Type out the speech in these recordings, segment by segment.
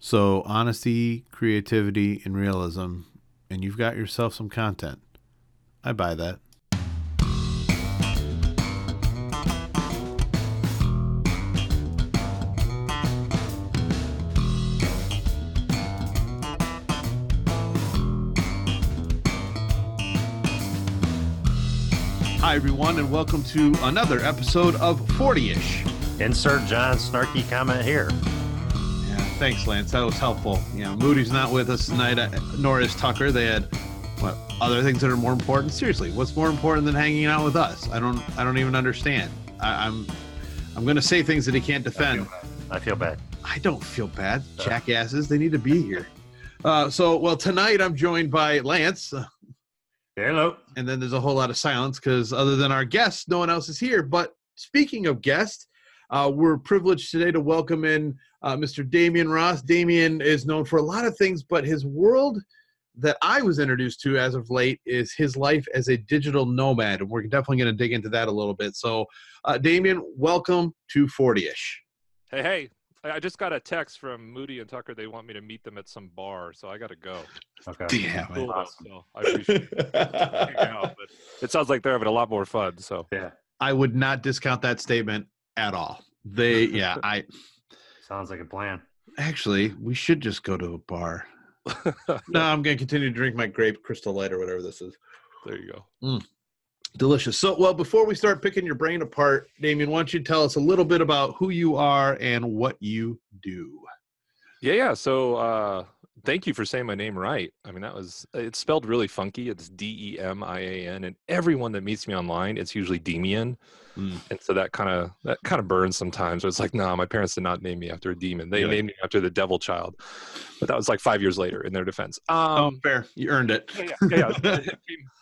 So, honesty, creativity, and realism, and you've got yourself some content. I buy that. Hi, everyone, and welcome to another episode of 40 ish. Insert John's snarky comment here. Thanks, Lance. That was helpful. You know, Moody's not with us tonight, uh, nor is Tucker. They had what other things that are more important. Seriously, what's more important than hanging out with us? I don't. I don't even understand. I, I'm. I'm going to say things that he can't defend. I feel bad. I don't feel bad. Jackasses. They need to be here. Uh, so, well, tonight I'm joined by Lance, Hello. and then there's a whole lot of silence because other than our guests, no one else is here. But speaking of guests, uh, we're privileged today to welcome in uh, Mr. Demian Ross. Demian is known for a lot of things, but his world that I was introduced to as of late is his life as a digital nomad, and we're definitely going to dig into that a little bit. So, uh, Demian, welcome to 40ish. Hey, hey! I I just got a text from Moody and Tucker. They want me to meet them at some bar, so I got to go. Okay. Damn Cool, Awesome. so I appreciate it. Out, it sounds like they're having a lot more fun. So Yeah. I would not discount that statement at all. They, yeah, I Sounds like a plan. actually we should just go to a bar. No, I'm going to continue to drink my grape crystal light or whatever this is. there you go. Delicious. So, well, before we start picking your brain apart, Demian, why don't you tell us a little bit about who you are and what you do? Yeah, yeah. So uh, thank you for saying my name right. I mean, that was it's spelled really funky. It's D E M I A N, and everyone that meets me online, it's usually Demian. Mm. And so that kind of that kind of burns sometimes. Where it's like, no, my parents did not name me after a demon. They named me after the devil child. But that was like five years later in their defense. Oh, Um, fair. You earned it. yeah, yeah, yeah.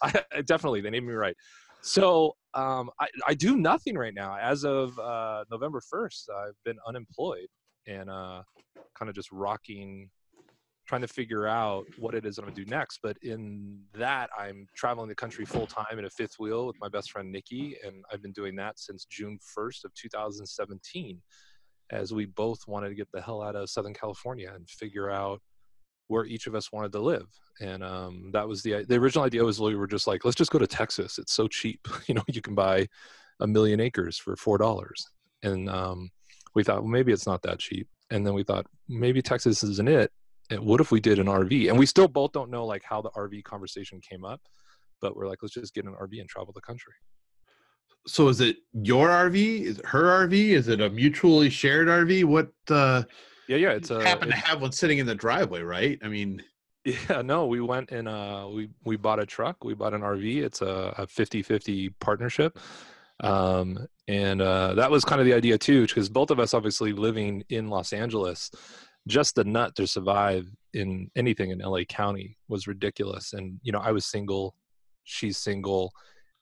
I- definitely, they named me right. So um, I, I do nothing right now. As of uh, November first, I've been unemployed and uh, kind of just rocking, trying to figure out what it is I'm gonna do next. But in that, I'm traveling the country full time in a fifth wheel with my best friend Nikki, and I've been doing that since June first of 2017. As we both wanted to get the hell out of Southern California and figure out where each of us wanted to live and um, that was the the original idea was we were just like let's just go to texas it's so cheap you know you can buy a million acres for four dollars and um, we thought well maybe it's not that cheap and then we thought maybe texas isn't it what if we did an rv and we still both don't know like how the rv conversation came up but we're like let's just get an rv and travel the country So, is it your RV? Is it her RV? Is it a mutually shared RV? What uh, yeah yeah it's you a happen to have one sitting in the driveway, right? I mean, Yeah, no, we went and uh, we we bought a truck. We bought an RV. It's a, a 50-50 partnership. Um, and uh, that was kind of the idea too, because both of us obviously living in Los Angeles, just the nut to survive in anything in LA County was ridiculous. And you know, I was single, she's single,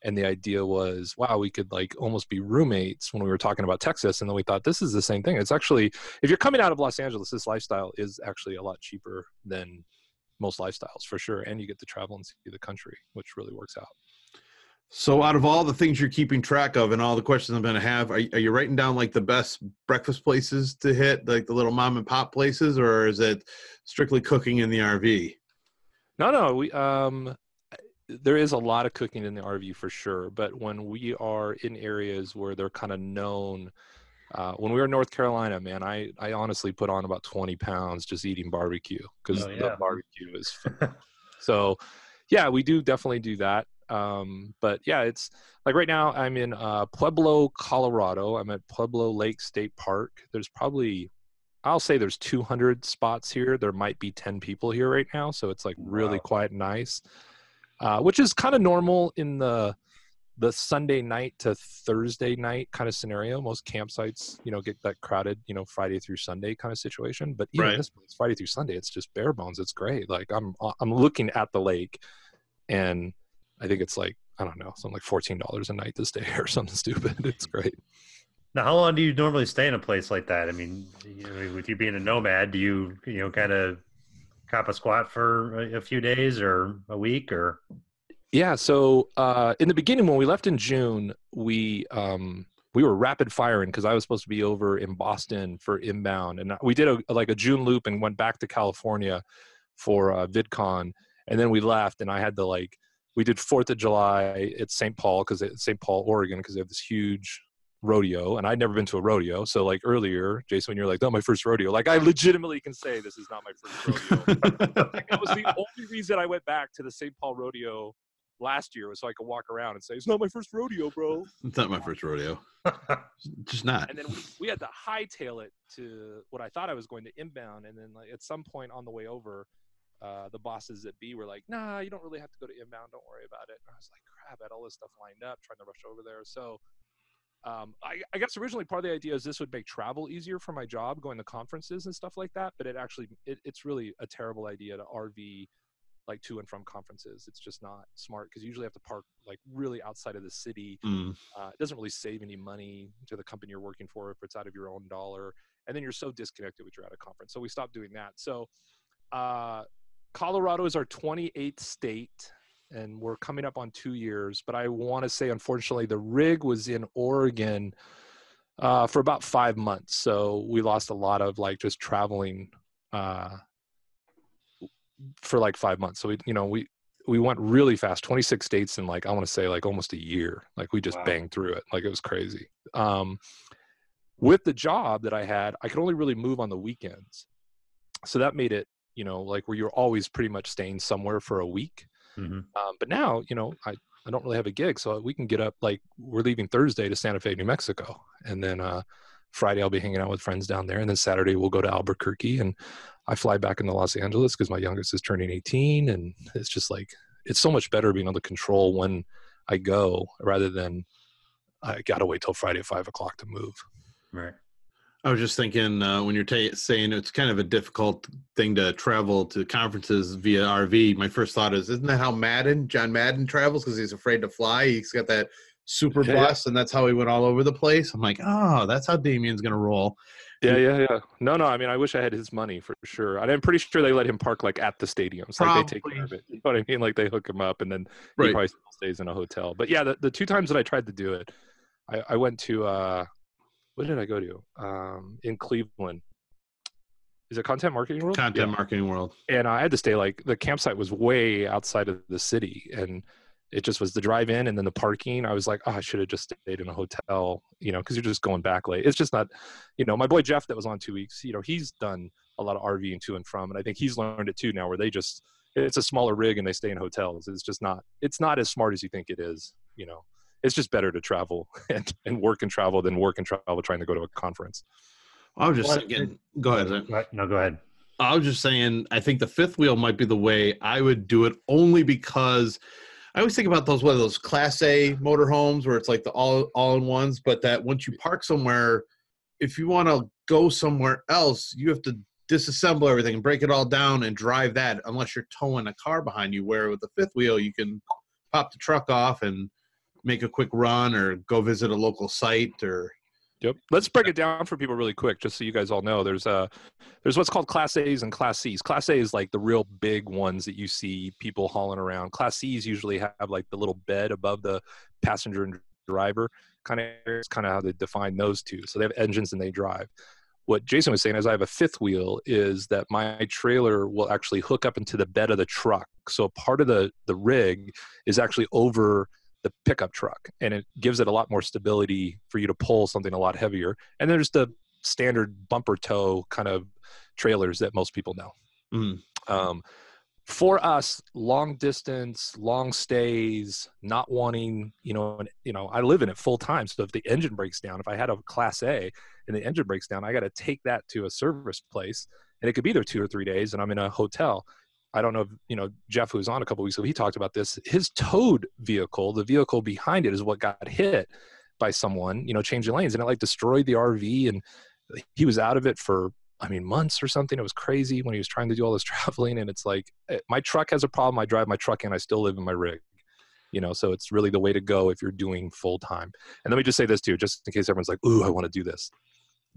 and the idea was, wow, we could like almost be roommates when we were talking about Texas. And then we thought this is the same thing. It's actually if you're coming out of Los Angeles, this lifestyle is actually a lot cheaper than most lifestyles for sure and you get to travel and see the country which really works out so out of all the things you're keeping track of and all the questions I'm going to have, are, are you writing down like the best breakfast places to hit, like the little mom and pop places, or is it strictly cooking in the RV? no no we um there is a lot of cooking in the rv for sure but when we are in areas where they're kind of known uh, when we were in north carolina man i i honestly put on about 20 pounds just eating barbecue because Oh, yeah. the barbecue is fun. so yeah we do definitely do that um but yeah it's like right now i'm in uh pueblo colorado. I'm at pueblo lake state park. There's probably i'll say there's 200 spots here. There might be 10 people here right now so it's like really Wow. quiet and nice. Uh which is kind of normal in the the sunday night to thursday night kind of scenario. Most campsites you know get that crowded you know friday through sunday kind of situation. But even Right. this place friday through sunday it's just bare bones. It's great. Like i'm i'm looking at the lake and I think it's like I don't know, something like fourteen dollars a night to stay or something stupid. It's great. Now, how long do you normally stay in a place like that? I mean, you know, with you being a nomad, do you you know kind of cop a squat for a, a few days or a week or? Yeah. So uh, in the beginning, when we left in June, we um, we were rapid firing because I was supposed to be over in Boston for inbound, and we did a like a June loop and went back to California for uh, VidCon, and then we left, and I had to like we did Fourth of July at St. Paul because St. Paul, Oregon, because they have this huge rodeo, and I'd never been to a rodeo. So like earlier, Jason, when you're like, "Oh, my first rodeo," like I legitimately can say this is not my first rodeo. like, that was the only reason I went back to the St. Paul rodeo last year was so I could walk around and say, "It's not my first rodeo, bro." It's not my first rodeo. Just not. And then we, we had to hightail it to what I thought I was going to inbound, and then like at some point on the way over, uh, the bosses at B were like, "Nah, you don't really have to go to inbound. Don't worry about it." And I was like, "Crap!" I had all this stuff lined up, trying to rush over there. So, um, I, I, guess originally part of the idea is this would make travel easier for my job, going to conferences and stuff like that. But it actually, it, it's really a terrible idea to RV like to and from conferences. It's just not smart because you usually have to park like really outside of the city. Mm. Uh, it doesn't really save any money to the company you're working for if it's out of your own dollar. And then you're so disconnected with you're at a conference. So we stopped doing that. So uh, Colorado is our 28th state and we're coming up on two years. But I want to say, unfortunately, the rig was in Oregon uh, for about five months. So we lost a lot of like just traveling uh, for like five months. So we, you know, we we went really fast, 26 states in like I want to say like almost a year. Like we just wow. banged through it. Like it was crazy. Um, with the job that I had, I could only really move on the weekends. So that made it, you know, like where you're always pretty much staying somewhere for a week. Mm-hmm. Um, but now, you know, I, I don't really have a gig, so we can get up like we're leaving Thursday to Santa Fe, New Mexico, and then uh, Friday I'll be hanging out with friends down there, and then Saturday we'll go to Albuquerque, and I fly back into Los Angeles because my youngest is turning 18, and it's just like it's so much better being able to control when I go rather than I gotta wait till Friday at five o'clock to move. Right. I was just thinking uh, when you're saying it's kind of a difficult thing to travel to conferences via RV. My first thought is, isn't that how Madden, John Madden travels because he's afraid to fly? He's got that super yeah. bus, and that's how he went all over the place. I'm like, oh, that's how Demian's gonna roll. Yeah, yeah, yeah. No, no. I mean, I wish I had his money for sure. I'm pretty sure they let him park like at the stadiums. Probably. Like they take care of it. You know what I mean? Like they hook him up, and then right. he probably stays in a hotel. But yeah, the, the two times that I tried to do it, I, I went to uh, what did I go to? Um, in Cleveland. Is it Content Marketing World? Content yeah. Marketing World. And I had to stay like the campsite was way outside of the city, and it just was the drive in and then the parking. I was like, oh, I should have just stayed in a hotel, you know, because you're just going back late. It's just not, you know, my boy Jeff that was on two weeks, you know, he's done a lot of RVing to and from, and I think he's learned it too now, where they just it's a smaller rig and they stay in hotels. It's just not it's not as smart as you think it is, you know it's just better to travel and, and work and travel than work and travel trying to go to a conference. I was just well, thinking, go ahead. No, go ahead. I was just saying, I think the fifth wheel might be the way I would do it only because I always think about those, what are those class A motorhomes where it's like the all, all in ones, but that once you park somewhere, if you want to go somewhere else, you have to disassemble everything and break it all down and drive that unless you're towing a car behind you. Where with the fifth wheel, you can pop the truck off and make a quick run or go visit a local site or Yep. Let's break it down for people really quick, just so you guys all know. There's uh there's what's called Class A's and Class C's. Class A is like the real big ones that you see people hauling around. Class C's usually have like the little bed above the passenger and driver. Kind of is kind of how they define those two. So they have engines and they drive. What Jason was saying is I have a fifth wheel is that my trailer will actually hook up into the bed of the truck. So part of the the rig is actually over the pickup truck and it gives it a lot more stability for you to pull something a lot heavier. And there's the standard bumper tow kind of trailers that most people know. Mm. um, for us long distance long stays not wanting you know you know i live in it full time so if the engine breaks down if i had a class a and the engine breaks down i got to take that to a service place and it could be there two or three days and i'm in a hotel I don't know if you know Jeff, who was on a couple weeks ago, he talked about this. His towed vehicle, the vehicle behind it, is what got hit by someone, you know, changing lanes, and it like destroyed the RV, and he was out of it for I mean months or something. It was crazy when he was trying to do all this traveling, and it's like eh, my truck has a problem. I drive my truck and I still live in my rig. You know, so it's really the way to go if you're doing full time. And let me just say this too, just in case everyone's like, "Ooh, I want to do this."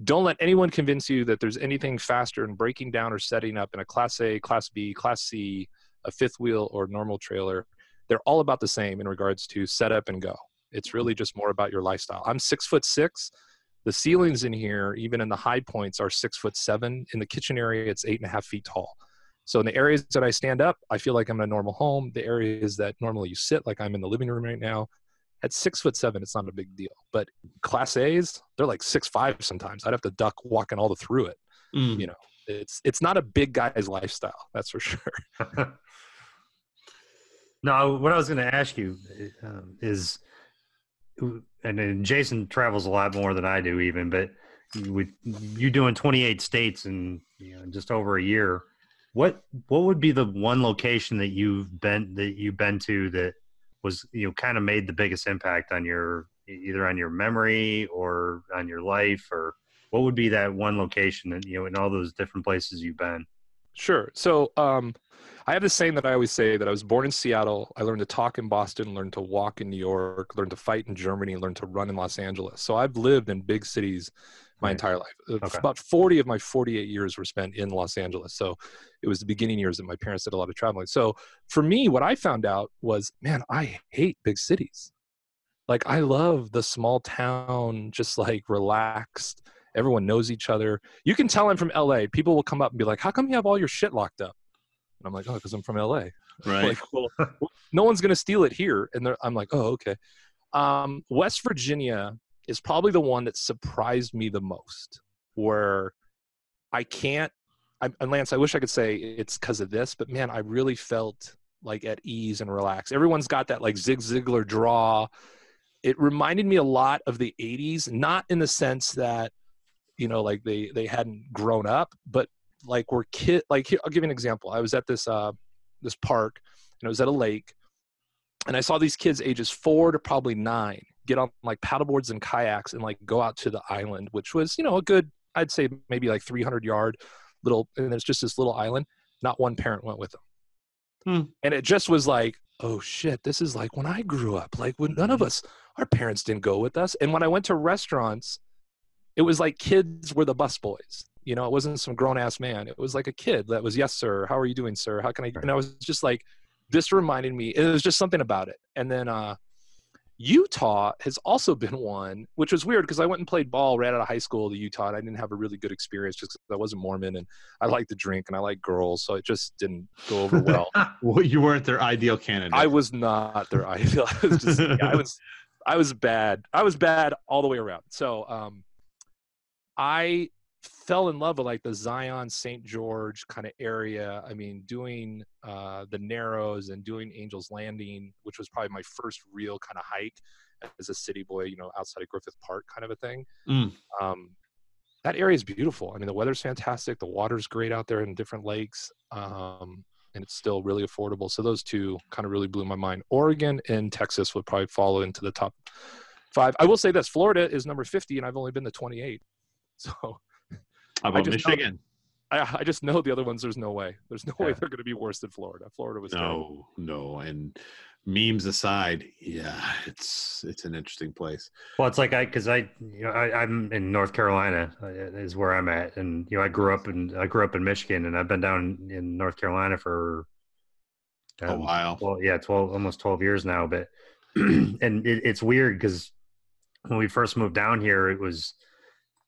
Don't let anyone convince you that there's anything faster in breaking down or setting up in a class A, class B, class C, a fifth wheel or normal trailer. They're all about the same in regards to setup and go. It's really just more about your lifestyle. I'm six foot six. The ceilings in here, even in the high points, are six foot seven. In the kitchen area, it's eight and a half feet tall. So in the areas that I stand up, I feel like I'm in a normal home. The areas that normally you sit, like I'm in the living room right now, at six foot seven, it's not a big deal. But class A's, they're like six five sometimes. I'd have to duck walking all the through it. Mm. You know, it's it's not a big guy's lifestyle, that's for sure. no, what I was going to ask you um, is, and then Jason travels a lot more than I do, even. But with you doing 28 states in you know, just over a year, what what would be the one location that you've been that you've been to that was you know kind of made the biggest impact on your either on your memory or on your life or what would be that one location and you know in all those different places you've been Sure. So um, I have this saying that I always say that I was born in Seattle. I learned to talk in Boston, learned to walk in New York, learned to fight in Germany, learned to run in Los Angeles. So I've lived in big cities my entire life. Uh, Okay. About 40 of my 48 years were spent in Los Angeles. So it was the beginning years that my parents did a lot of traveling. So for me, what I found out was, man, I hate big cities. Like I love the small town, just like relaxed. Everyone knows each other. You can tell I'm from LA. People will come up and be like, "How come you have all your shit locked up?" And I'm like, "Oh, because I'm from LA." Right. Like, well, no one's gonna steal it here. And I'm like, "Oh, okay." Um, West Virginia is probably the one that surprised me the most. Where I can't. I, and Lance, I wish I could say it's because of this, but man, I really felt like at ease and relaxed. Everyone's got that like Zig Ziglar draw. It reminded me a lot of the 80s, not in the sense that, you know, like they they hadn't grown up, but like we're kid like here, I'll give you an example. I was at this uh this park and it was at a lake and I saw these kids ages four to probably nine get on like paddleboards and kayaks and like go out to the island, which was, you know, a good I'd say maybe like 300 yard little and there's just this little island. Not one parent went with them. Hmm. And it just was like, oh shit, this is like when I grew up. Like when none of us, our parents didn't go with us. And when I went to restaurants, it was like kids were the busboys. You know, it wasn't some grown ass man. It was like a kid that was, yes, sir. How are you doing, sir? How can I? And I was just like, this reminded me. It was just something about it. And then uh, Utah has also been one, which was weird because I went and played ball right out of high school to Utah, and I didn't have a really good experience just because I wasn't Mormon and I like to drink and I like girls, so it just didn't go over well. well, you weren't their ideal candidate. I was not their ideal. I was just, yeah, I was, I was bad. I was bad all the way around. So, um, I fell in love with like the Zion St. George kind of area. I mean, doing uh, the Narrows and doing Angels Landing, which was probably my first real kind of hike as a city boy, you know, outside of Griffith Park kind of a thing. Mm. Um, that area is beautiful. I mean, the weather's fantastic. The water's great out there in different lakes. Um, and it's still really affordable. So those two kind of really blew my mind. Oregon and Texas would probably follow into the top five. I will say this: Florida is number fifty, and I've only been to twenty-eight. So How about just- Michigan? I, I just know the other ones. There's no way. There's no way they're going to be worse than Florida. Florida was terrible. No, no. And memes aside, yeah, it's it's an interesting place. Well, it's like I, because I, you know, I, I'm in North Carolina uh, is where I'm at, and you know, I grew up in I grew up in Michigan, and I've been down in North Carolina for A um, while. Well, yeah, twelve almost twelve years now. But and it, it's weird because when we first moved down here, it was,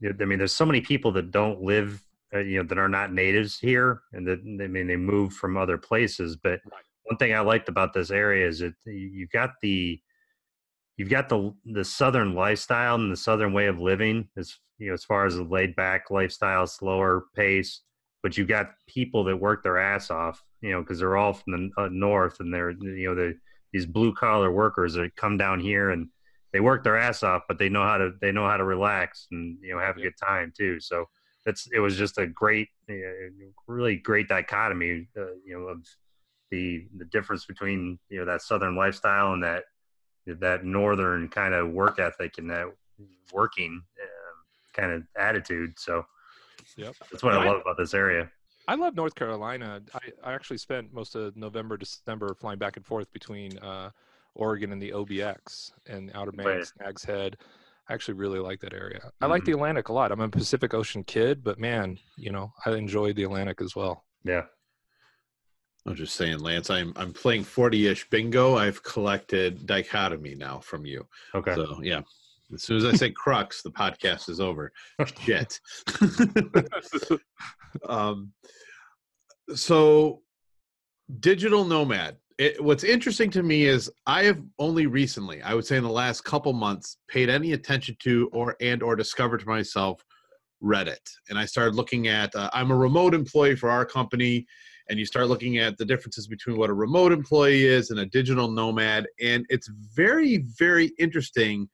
I mean, there's so many people that don't live, uh, you know, that are not natives here, and that I mean, they move from other places. But Right. one thing I liked about this area is that you've got the you've got the the southern lifestyle and the southern way of living as you know as far as a laid back lifestyle slower pace but you've got people that work their ass off you know because they're all from the uh, north and they're you know the these blue collar workers that come down here and they work their ass off but they know how to they know how to relax and you know have a Yeah. good time too so that's it was just a great uh, really great dichotomy uh, you know of the the difference between you know that southern lifestyle and that that northern kind of work ethic and that working um, kind of attitude. So Yep. that's what I I- love about this area. I love North Carolina. I, I actually spent most of November, December flying back and forth between uh, Oregon and the OBX and Outer Right. Banks, Nags Head. I actually really like that area. I like the Atlantic a lot. I'm a Pacific Ocean kid, but man, you know, I enjoyed the Atlantic as well. Yeah. I'm just saying, Lance. I'm I'm playing 40-ish bingo. I've collected dichotomy now from you. Okay. So yeah, as soon as I say crux, the podcast is over. Shit. um, so digital nomad. It, what's interesting to me is I have only recently, I would say in the last couple months, paid any attention to or and or discovered to myself Reddit, and I started looking at. Uh, I'm a remote employee for our company, and you start looking at the differences between what a remote employee is and a digital nomad, and it's very, very interesting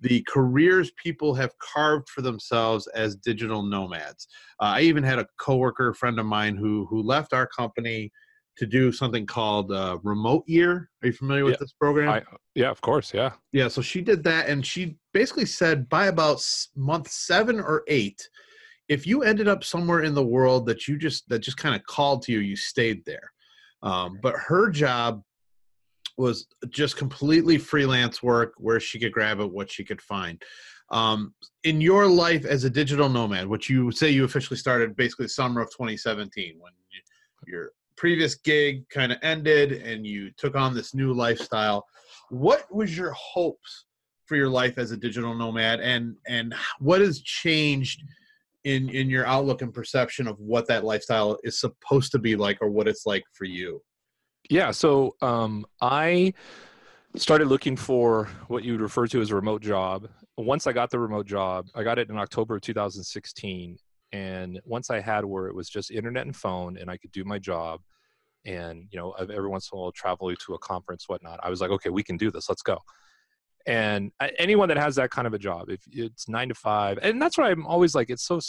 the careers people have carved for themselves as digital nomads. Uh, I even had a coworker friend of mine who who left our company to do something called uh, Remote Year. Are you familiar with Yeah. this program? I, yeah, of course. Yeah. Yeah, so she did that, and she basically said by about month seven or eight, if you ended up somewhere in the world that you just that just kind of called to you, you stayed there. Um, but her job was just completely freelance work, where she could grab it, what she could find. Um, in your life as a digital nomad, which you say you officially started basically summer of 2017, when you, your previous gig kind of ended and you took on this new lifestyle what was your hopes for your life as a digital nomad and and what has changed in in your outlook and perception of what that lifestyle is supposed to be like or what it's like for you Yeah. So um, I started looking for what you would refer to as a remote job. Once I got the remote job, I got it in October of 2016. And once I had where it was just internet and phone and I could do my job and, you know, ev- every once in a while travel to a conference, whatnot, I was like, okay, we can do this. Let's go. And anyone that has that kind of a job, if it's nine to five, and that's why I'm always like, it's so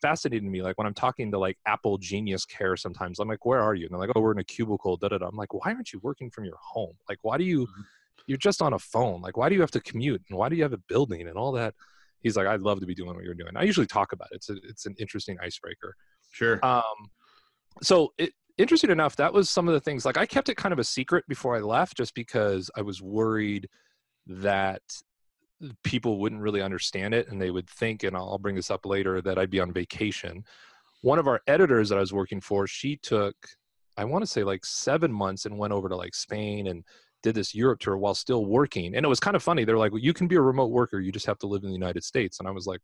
fascinating to me. Like when I'm talking to like Apple Genius Care, sometimes I'm like, "Where are you?" And they're like, "Oh, we're in a cubicle." Da da da. I'm like, "Why aren't you working from your home? Like, why do you? Mhm. You're just on a phone. Like, why do you have to commute? And why do you have a building and all that?" He's like, "I'd love to be doing what you're doing." I usually talk about it. It's a, it's an interesting icebreaker. sure Um, so it, interesting enough, that was some of the things. Like I kept it kind of a secret before I left, just because I was worried that people wouldn't really understand it, and they would think, and I'll I'll bring this up later, that I'd be on vacation. One of our editors that I was working for, she took, I want to say like seven months, and went over to like Spain and did this Europe tour while still working. And it was kind of funny. They're like, well, you can be a remote worker, you just have to live in the United States. And I was like,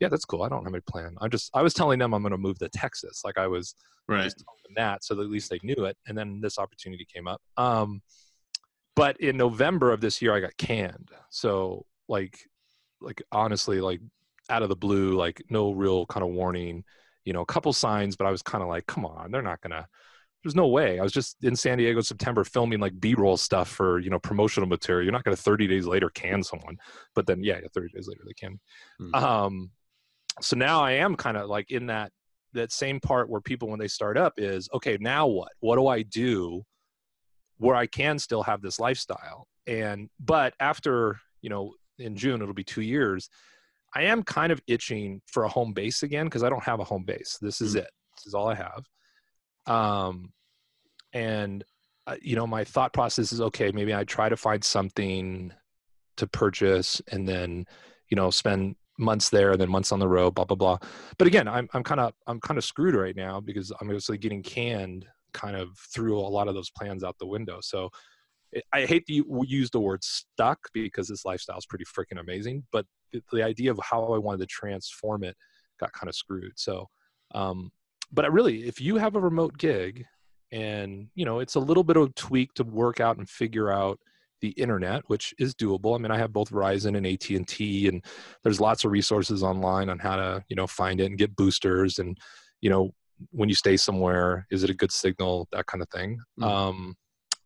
yeah, that's cool. I don't have any plan. I'm just, I was telling them I'm going to move to Texas. Like I was, I right was them that, so that at least they knew it. And then this opportunity came up. Um, but in November of this year, I got canned. So like, like honestly, like out of the blue, like no real kind of warning. You know, a couple signs, but I was kind of like, come on, they're not gonna. There's no way. I was just in San Diego September filming like B-roll stuff for you know promotional material. You're not gonna 30 days later can someone, but then yeah, 30 days later they can. Mhm. Um, so now I am kind of like in that that same part where people when they start up is okay now what what do i do where i can still have this lifestyle and but after you know in june it'll be two years i am kind of itching for a home base again because i don't have a home base this is Mm. it this is all i have um and uh, you know my thought process is okay maybe i try to find something to purchase and then you know spend months there and then months on the road blah blah blah. But again i'm i'm kind of i'm kind of screwed right now because i'm obviously getting canned kind of threw a lot of those plans out the window. So it- i hate to use the word stuck because this lifestyle is pretty freaking amazing but the, the idea of how i wanted to transform it got kind of screwed. So um but I really if you have a remote gig and you know it's a little bit of a tweak to work out and figure out the internet which is doable i mean i have both verizon and at&t and there's lots of resources online on how to you know find it and get boosters and you know when you stay somewhere is it a good signal that kind of thing Mhm. um,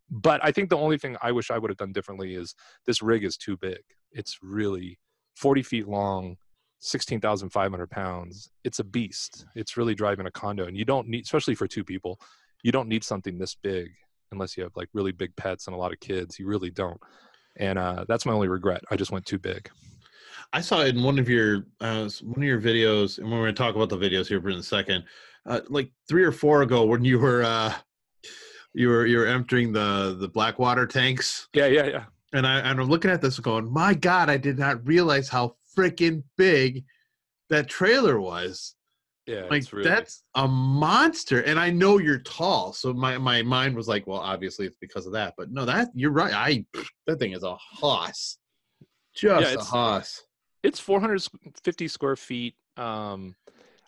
but i think the only thing i wish i would have done differently is this rig is too big it's really 40 feet long 16,500 pounds. It's a beast. It's really driving a condo. And you don't need, especially for two people, you don't need something this big unless you have like really big pets and a lot of kids. You really don't. And uh, that's my only regret. I just went too big. I saw in one of your uh, one of your videos, and we're going to talk about the videos here for in a second. Uh, like three or four ago, when you were uh, you were you were emptying the the Blackwater tanks, Yeah, yeah, yeah. and I and I'm looking at this and going, my God, I did not realize how freaking big that trailer was. Yeah, like really, that's a monster and i know you're tall so my my mind was like well obviously it's because of that but no that you're right i that thing is a hoss just a it's- hoss it's 450 square feet. Um,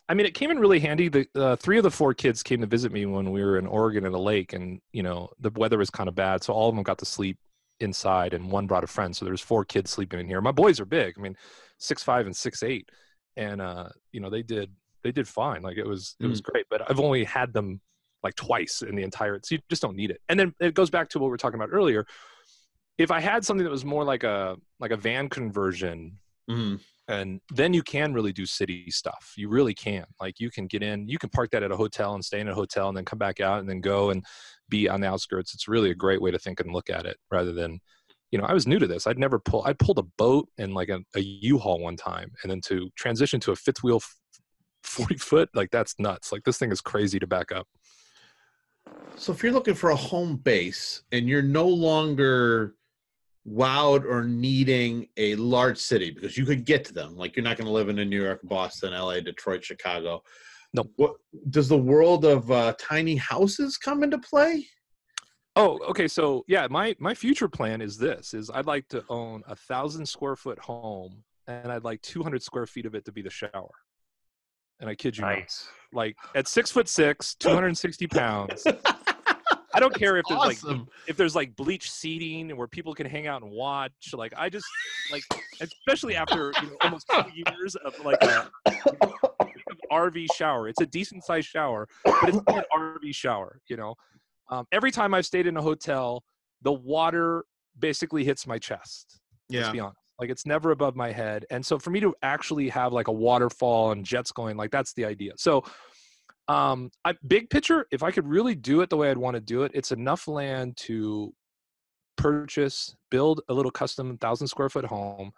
I mean, it came in really handy. The uh, three of the four kids came to visit me when we were in Oregon at a lake, and you know the weather was kind of bad, so all of them got to sleep inside, and one brought a friend. So there's four kids sleeping in here. My boys are big. I mean, six five and six eight, and uh, you know they did they did fine. Like it was it was great. But I've only had them like twice in the entire. So you just don't need it. And then it goes back to what we were talking about earlier. If I had something that was more like a like a van conversion Mhm. and then you can really do city stuff you really can like you can get in you can park that at a hotel and stay in a hotel and then come back out and then go and be on the outskirts it's really a great way to think and look at it rather than you know i was new to this i'd never pull i pulled a boat and like a, a u-haul one time and then to transition to a fifth wheel 40 foot like that's nuts like this thing is crazy to back up so if you're looking for a home base and you're no longer wowed or needing a large city because you could get to them like you're not going to live in a new york boston la detroit chicago Nope. what does the world of uh, tiny houses come into play Oh, okay. So yeah, my my future plan is this: is I'd like to own a thousand square foot home, and I'd like two hundred square feet of it to be the shower. And I kid you not, like at six foot six, two hundred and sixty pounds. I don't care if there's like if there's like bleach seating and where people can hang out and watch. Like I just like, especially after you know, almost two years of like a RV shower. It's a decent sized shower, but it's not an RV shower. You know, um, every time I've stayed in a hotel, the water basically hits my chest. Let's yeah be honest. Like it's never above my head, and so for me to actually have like a waterfall and jets going, like that's the idea. So, um, I, big picture, if I could really do it the way I'd want to do it, it's enough land to purchase, build a little custom thousand square foot home,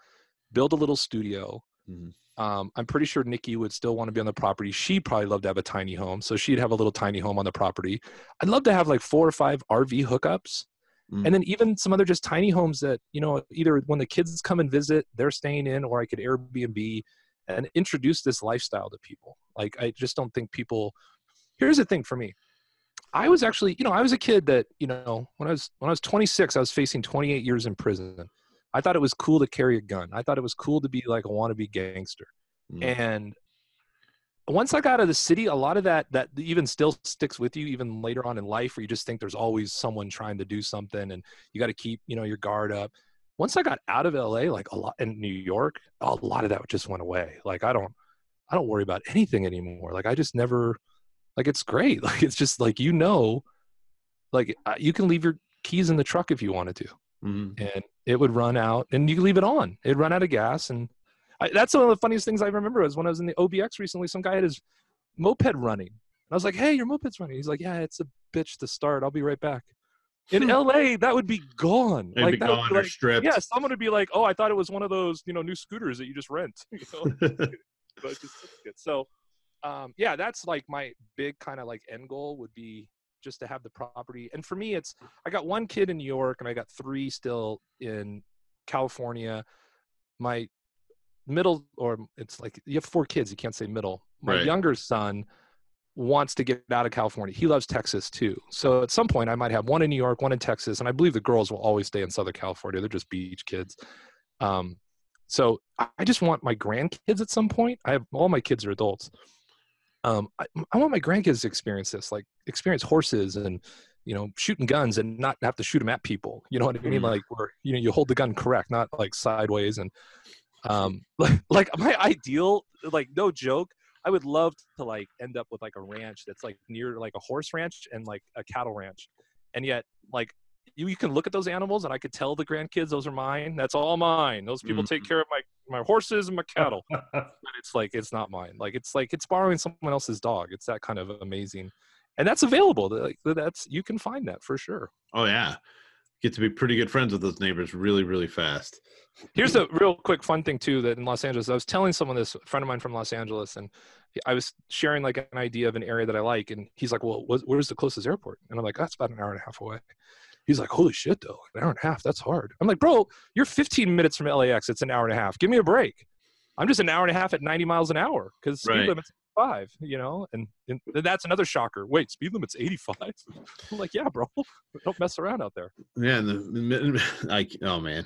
build a little studio. Mhm. Um, I'm pretty sure Nikki would still want to be on the property. She'd probably love to have a tiny home, so she'd have a little tiny home on the property. I'd love to have like four or five RV hookups Mm. and then even some other just tiny homes that you know either when the kids come and visit they're staying in or i could airbnb and introduce this lifestyle to people. Like i just don't think people here's the thing for me. I was actually you know i was a kid that you know when i was when i was 26 i was facing 28 years in prison. I thought it was cool to carry a gun. I thought it was cool to be like a wannabe gangster. Mm. and once I got out of the city, a lot of that that even still sticks with you even later on in life, where you just think there's always someone trying to do something, and you got to keep you know your guard up. Once I got out of LA, like a lot in New York, a lot of that just went away. Like I don't, I don't worry about anything anymore. Like I just never, like it's great. Like it's just like you know, like uh, you can leave your keys in the truck if you wanted to Mhm. and it would run out and you could leave it on it'd run out of gas and I, that's one of the funniest things i remember is when i was in the obx recently some guy had his moped running and i was like hey your moped's running he's like yeah it's a bitch to start i'll be right back in la that would be gone They'd like be that would gone be or like, stripped. yeah someone would be like oh i thought it was one of those you know new scooters that you just rent you know but just. So, um, yeah, that's like my big kind of like end goal would be just to have the property. And for me, it's I got one kid in New York and I got three still in California. My middle, or it's like you have four kids, you can't say middle. My Right. younger son wants to get out of California. He loves Texas too. So at some point, I might have one in New York, one in Texas, and I believe the girls will always stay in Southern California. They're just beach kids. Um, so I just want my grandkids at some point. I have all my kids are adults. Um, I, I want my grandkids to experience this, like experience horses and you know shooting guns and not have to shoot them at people. You know what I mean? Mhm. Like where you know you hold the gun correct, not like sideways. And um, like, like my ideal, like no joke, I would love to like end up with like a ranch that's like near like a horse ranch and like a cattle ranch, and yet like you, you can look at those animals and I could tell the grandkids those are mine. That's all mine. Those people take care of my my horses and my cattle. but it's like it's not mine. Like it's like it's borrowing someone else's dog. It's that kind of amazing, and that's available. Like that's you can find that for sure. oh yeah, get to be pretty good friends with those neighbors really really fast. Here's a real quick fun thing too that in Los Angeles, I was telling someone this, a friend of mine from Los Angeles, and I was sharing like an idea of an area that I like, and he's like, "Well, wh- where's the closest airport?" And I'm like, "That's about an hour and a half away." He's like, "Holy shit, though, an hour and a half? That's hard." I'm like, "Bro, you're 15 minutes from LAX. It's an hour and a half. Give me a break. I'm just an hour and a half at 90 miles an hour because speed limits 85, you know, and, and that's another shocker. Wait, speed limit's 85. I'm like, yeah, bro, don't mess around out there. Yeah, and the like, oh man,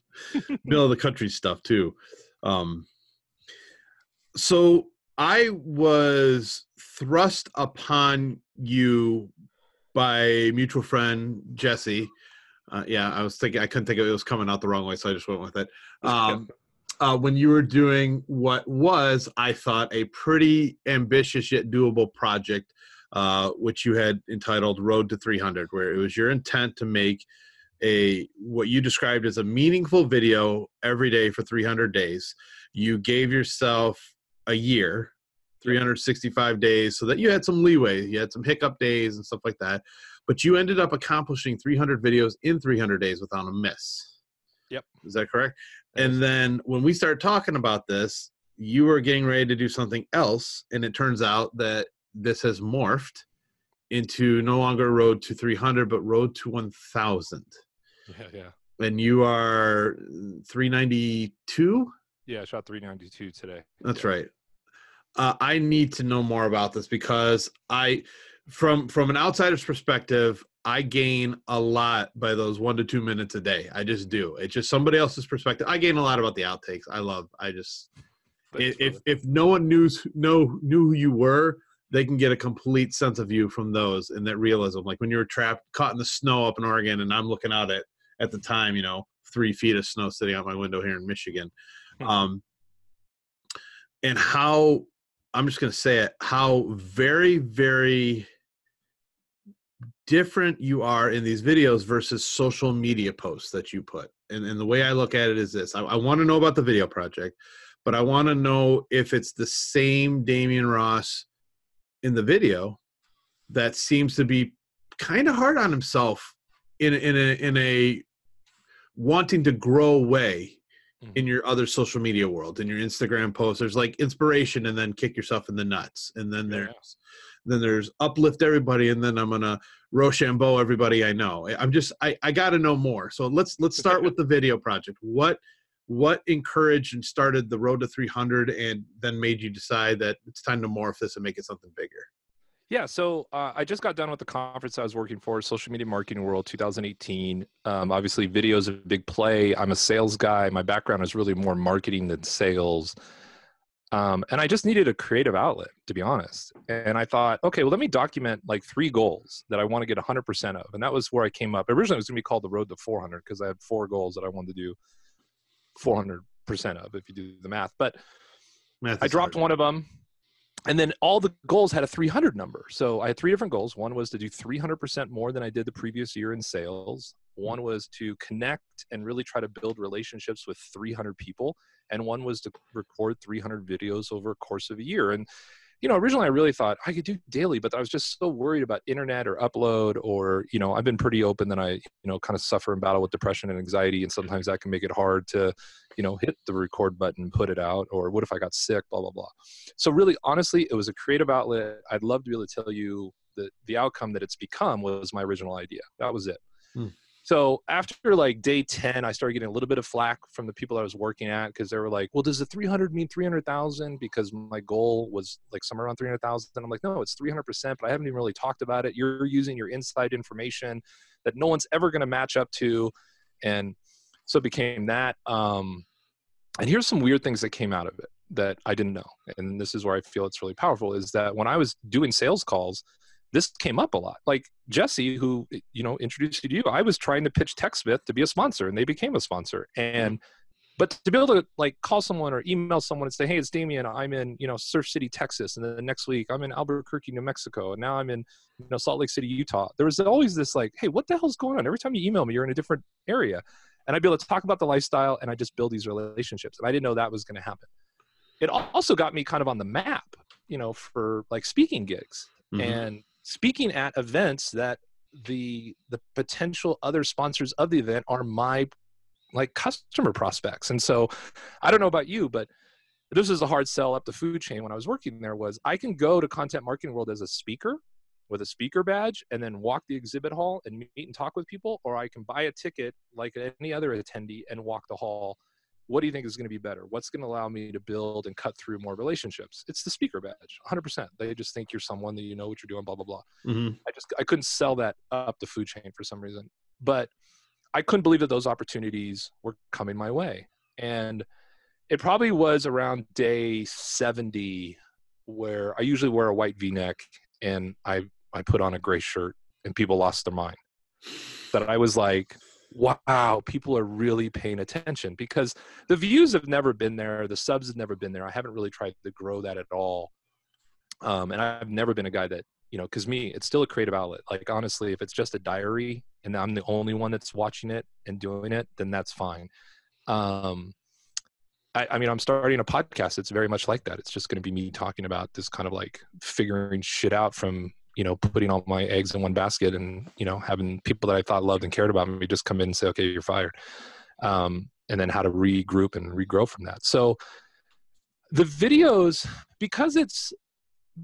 middle of the country stuff too. Um, so I was thrust upon you by mutual friend Jesse. Uh, yeah, I was thinking I couldn't think of it, it was coming out the wrong way, so I just went with it. Um, uh, when you were doing what was, I thought, a pretty ambitious yet doable project, uh, which you had entitled "Road to 300," where it was your intent to make a what you described as a meaningful video every day for 300 days. You gave yourself a year 365 days so that you had some leeway you had some hiccup days and stuff like that but you ended up accomplishing 300 videos in 300 days without a miss Yep. is that correct and then when we started talking about this you were getting ready to do something else and it turns out that this has morphed into no longer road to 300 but road to 1000 Yeah, yeah. and you are 392 Yeah, I shot 392 today. That's Yeah. right. Uh, I need to know more about this because I, from from an outsider's perspective, I gain a lot by those one to two minutes a day. I just do. It's just somebody else's perspective. I gain a lot about the outtakes. I love. I just Thanks, if brother. if no one knew know knew who you were, they can get a complete sense of you from those and that realism. Like when you were trapped, caught in the snow up in Oregon, and I'm looking out at at the time, you know, three feet of snow sitting out my window here in Michigan. Hmm. Um, and how I'm just going to say it, how very, very different you are in these videos versus social media posts that you put. And, and the way I look at it is this I, I want to know about the video project, but I want to know if it's the same Demian Ross in the video that seems to be kind of hard on himself in, a- in a, in a wanting to grow way mm-hmm. in your other social media world in your instagram posts there's like inspiration and then kick yourself in the nuts and then Yeah. then there's uplift everybody and then i'm gonna rochambeau everybody i know i'm just i, I gotta know more so let's let's start with the video project what what encouraged and started the road to 300 and then made you decide that it's time to morph this and make it something bigger Yeah, so uh, I just got done with the conference I was working for, Social Media Marketing World 2018. Um, obviously, video is a big play. I'm a sales guy. My background is really more marketing than sales. Um, and I just needed a creative outlet, to be honest. And I thought, okay, well, let me document like three goals that I want to get 100% of. And that was where I came up. Originally, it was going to be called the Road to 400 because I had four goals that I wanted to do 400% of, if you do the math. But Math I dropped hard. one of them. And then all the goals had a 300 number. So I had three different goals. One was to do 300% more than I did the previous year in sales. One was to connect and really try to build relationships with 300 people. And one was to record 300 videos over a course of a year. And, you know, originally I really thought I could do daily, but I was just so worried about internet or upload or, you know, I've been pretty open that I, you know, kind of suffer and battle with depression and anxiety. And sometimes that can make it hard to, you know, hit the record button, put it out, or what if I got sick, blah, blah, blah. So really, honestly, it was a creative outlet. I'd love to be able to tell you that the outcome that it's become was my original idea. That was it. Hmm. So after like day 10, I started getting a little bit of flack from the people I was working at because they were like, well, does the 300 mean 300,000? Because my goal was like somewhere around 300,000. And I'm like, no, it's 300%, but I haven't even really talked about it. You're using your inside information that no one's ever going to match up to. And so it became that. Um, and here's some weird things that came out of it that I didn't know. And this is where I feel it's really powerful is that when I was doing sales calls, this came up a lot. Like Jesse, who you know introduced you to you, I was trying to pitch TechSmith to be a sponsor, and they became a sponsor. And but to be able to like call someone or email someone and say, "Hey, it's Demian. I'm in you know Surf City, Texas, and then the next week I'm in Albuquerque, New Mexico, and now I'm in you know Salt Lake City, Utah." There was always this like, "Hey, what the hell's going on?" Every time you email me, you're in a different area, and I'd be able to talk about the lifestyle, and I just build these relationships, and I didn't know that was going to happen. It also got me kind of on the map, you know, for like speaking gigs Mhm. and speaking at events that the the potential other sponsors of the event are my like customer prospects. And so i don't know about you but this is a hard sell up the food chain. When i was working there was i can go to content marketing world as a speaker with a speaker badge and then walk the exhibit hall and meet and talk with people or i can buy a ticket like any other attendee and walk the hall what do you think is going to be better? What's going to allow me to build and cut through more relationships? It's the speaker badge, 100%. They just think you're someone that you know what you're doing, blah blah blah. Mm-hmm. I just I couldn't sell that up the food chain for some reason, but I couldn't believe that those opportunities were coming my way, and it probably was around day 70 where I usually wear a white V-neck and I I put on a gray shirt and people lost their mind. That I was like, wow, people are really paying attention because the views have never been there, the subs have never been there. I haven't really tried to grow that at all. Um, and I've never been a guy that, you know, because me, it's still a creative outlet. Like honestly, if it's just a diary and I'm the only one that's watching it and doing it, then that's fine. Um, I, I mean, I'm starting a podcast. It's very much like that. It's just going to be me talking about this kind of like figuring shit out from you know putting all my eggs in one basket and you know having people that i thought loved and cared about me just come in and say okay you're fired. Um, and then how to regroup and regrow from that. So the videos because it's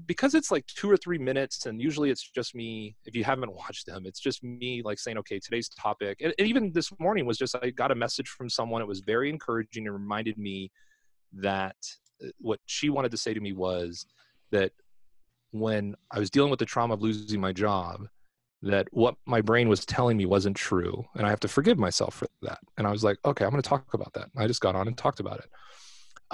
because it's like two or three minutes and usually it's just me if you haven't watched them it's just me like saying okay today's topic. And, and even this morning was just i got a message from someone. It was very encouraging and reminded me that uh, what she wanted to say to me was that when I was dealing with the trauma of losing my job, that what my brain was telling me wasn't true. And I have to forgive myself for that. And I was like, okay, I'm going to talk about that. I just got on and talked about it.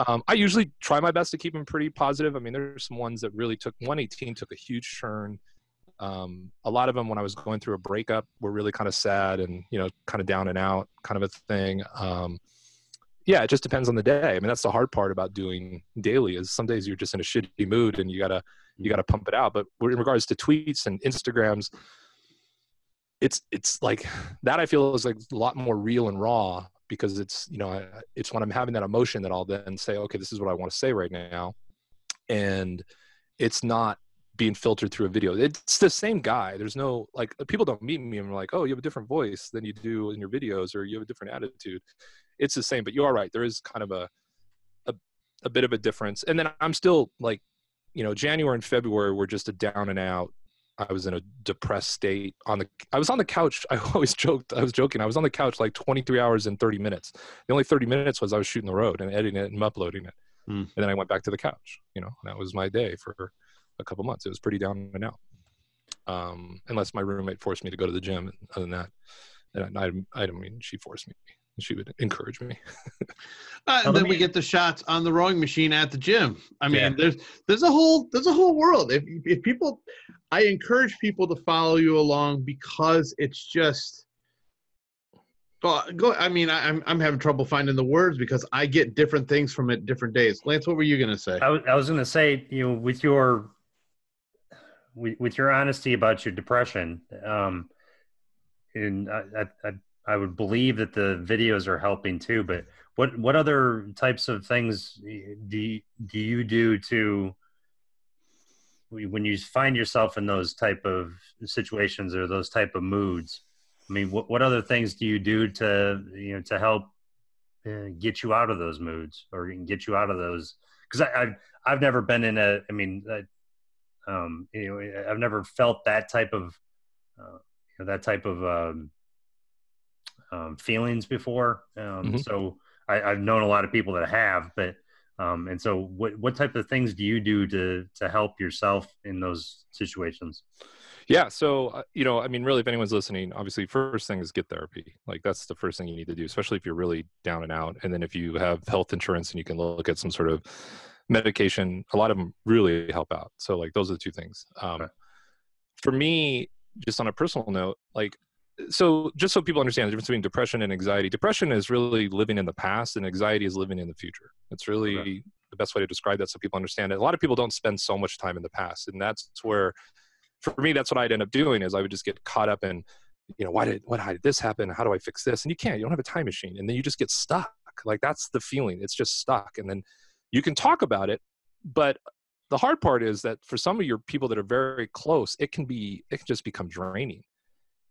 Um, I usually try my best to keep them pretty positive. I mean, there's some ones that really took 118 took a huge turn. Um, a lot of them, when I was going through a breakup, were really kind of sad and you know, kind of down and out, kind of a thing. Um, yeah, it just depends on the day. I mean, that's the hard part about doing daily. Is some days you're just in a shitty mood and you gotta you got to pump it out. But in regards to tweets and Instagrams, it's it's like that. I feel is like a lot more real and raw because it's you know it's when I'm having that emotion that I'll then say, okay, this is what I want to say right now, and it's not being filtered through a video. It's the same guy. There's no like people don't meet me and are like, oh, you have a different voice than you do in your videos, or you have a different attitude. It's the same, but you are right. There is kind of a a, a bit of a difference. And then I'm still like you know, January and February were just a down and out. I was in a depressed state on the I was on the couch. I always joked I was joking. I was on the couch like 23 hours and 30 minutes. The only 30 minutes was I was shooting the road and editing it and uploading it. Mm. And then I went back to the couch, you know. that was my day for a couple months. It was pretty down and out. Um, unless my roommate forced me to go to the gym. Other than that, and I, I, I don't mean she forced me she would encourage me. uh, and then we get the shots on the rowing machine at the gym. I mean, yeah. there's there's a whole there's a whole world. If if people, I encourage people to follow you along because it's just. Go, go. I mean, I, am I'm having trouble finding the words because I get different things from it different days. Lance, what were you gonna say? I was, I was gonna say, you know, with your with, with your honesty about your depression, um, and I, I, I would believe that the videos are helping too. But what what other types of things do you, do you do to when you find yourself in those type of situations or those type of moods? I mean, what what other things do you do to you know to help uh, get you out of those moods or get you out of those? Because I've I've never been in a. I mean, I, um, you know, I've never felt that type of uh, you know, that type of um, um, feelings before. Um, mm-hmm. So I, have known a lot of people that have, but um, and so what what type of things do you do to to help yourself in those situations? Yeah, so uh, you know, I mean, really, if anyone's listening, obviously, first thing is get therapy. Like that's the first thing you need to do, especially if you're really down and out. And then if you have health insurance and you can look at some sort of medication, a lot of them really help out. So like those are the two things. Um, okay. For me, just on a personal note, like so just so people understand the difference between depression and anxiety depression is really living in the past and anxiety is living in the future. It's really okay. the best way to describe that so people understand it. A lot of people don't spend so much time in the past and that's where for me that's what i'd end up doing is i would just get caught up in you know why did why did this happen? How do i fix this? And you can't you don't have a time machine and then you just get stuck. Like that's the feeling. It's just stuck and then you can talk about it but the hard part is that for some of your people that are very close it can be it can just become draining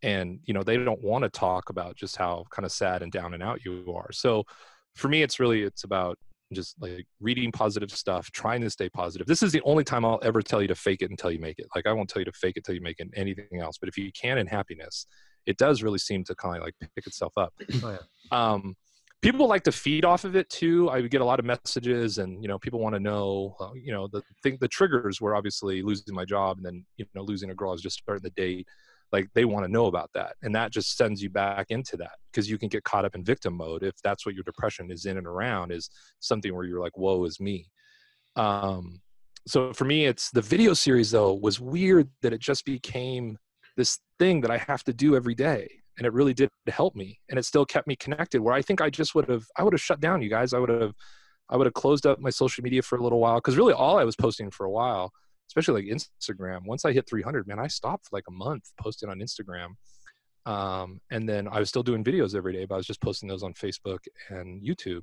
and you know they don't want to talk about just how kind of sad and down and out you are so for me it's really it's about just like reading positive stuff trying to stay positive this is the only time i'll ever tell you to fake it until you make it like i won't tell you to fake it till you make it anything else but if you can in happiness it does really seem to kind of like pick itself up oh, yeah. um, people like to feed off of it too. I get a lot of messages, and you know, people want to know, uh, you know, the thing, the triggers were obviously losing my job, and then you know, losing a girl I was just starting the date. Like they want to know about that, and that just sends you back into that because you can get caught up in victim mode if that's what your depression is in and around is something where you're like, "Woe is me." Um, so for me, it's the video series though was weird that it just became this thing that I have to do every day and it really did help me and it still kept me connected where i think i just would have i would have shut down you guys i would have i would have closed up my social media for a little while because really all i was posting for a while especially like instagram once i hit 300 man i stopped for like a month posting on instagram. Um, and then i was still doing videos every day but i was just posting those on facebook and youtube.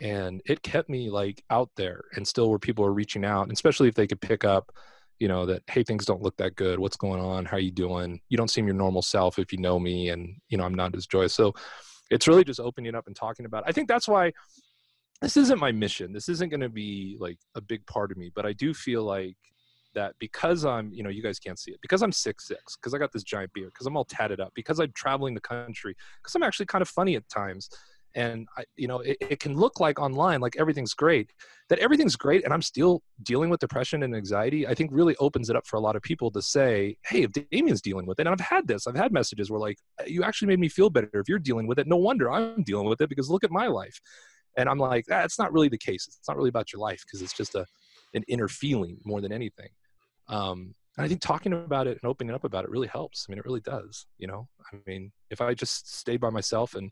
And it kept me like out there and still where people were reaching out especially if they could pick up you know that hey things don't look that good. What's going on? How you doing? You don't seem your normal self if you know me and you know i'm not as joyous. So it's really just opening up and talking about it. i think that's why this isn't my mission. This isn't going to be like a big part of me but i do feel like that because i'm you know you guys can't see it because i'm six six because i got this giant beard because i'm all tatted up because i'm traveling the country because i'm actually kind of funny at times. And I, you know it, it, can look like online like everything's great. That everything's great and i'm still dealing with depression and anxiety i think really opens it up for a lot of people to say hey if Demian's dealing with it and i've had this i've had messages where like you actually made me feel better if you're dealing with it. No wonder i'm dealing with it because look at my life. And i'm like that's ah, not really the case. It's not really about your life because it's just a an inner feeling more than anything um, and I think talking about it and opening up about it really helps. I mean, it really does. You know, I mean, if I just stay by myself and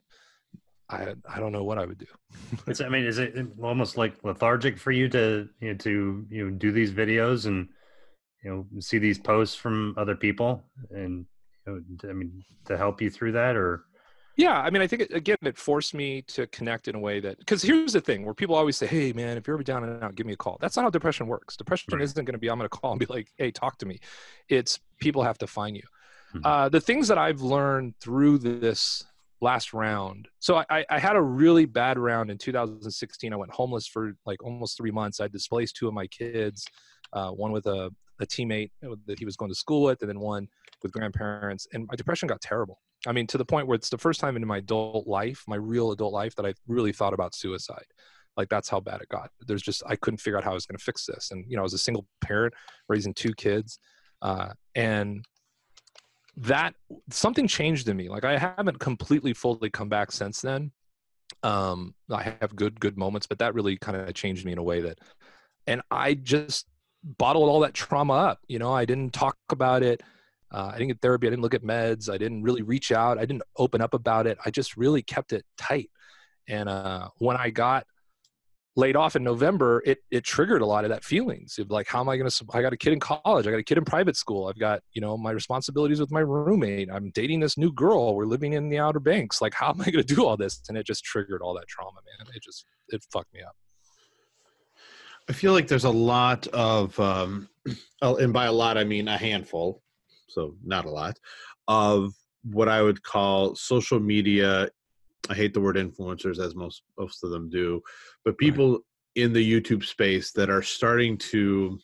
I I don't know what I would do. it's, I mean, is it almost like lethargic for you to you know, to you know do these videos and you know see these posts from other people and you know, I mean to help you through that or yeah i mean i think it, again it forced me to connect in a way that because here's the thing where people always say hey man if you're ever down and out give me a call that's not how depression works depression right. isn't going to be i'm going to call and be like hey talk to me it's people have to find you mm-hmm. uh, the things that i've learned through this last round. So I, I had a really bad round in 2016. I went homeless for like almost three months. I displaced two of my kids, uh, one with a, a teammate that he was going to school with, and then one with grandparents. And my depression got terrible. I mean, to the point where it's the first time in my adult life, my real adult life, that I really thought about suicide. Like that's how bad it got. There's just I couldn't figure out how I was going to fix this. And you know, I was a single parent raising two kids, uh, and that something changed in me. Like I haven't completely fully come back since then. Um, I have good good moments, but that really kind of changed me in a way that, and I just bottled all that trauma up. You know, I didn't talk about it. Uh, I didn't get therapy. I didn't look at meds. I didn't really reach out. I didn't open up about it. I just really kept it tight. And uh, when I got laid off in November, it it triggered a lot of that feelings of like, how am I going to? I got a kid in college. I got a kid in private school. I've got you know my responsibilities with my roommate. I'm dating this new girl. We're living in the Outer Banks. Like, how am I going to do all this? And it just triggered all that trauma, man. It just it fucked me up. I feel like there's a lot of, um, and by a lot I mean a handful, so not a lot, of what I would call social media I hate the word influencers as most most of them do, but people right. in the YouTube space that are starting to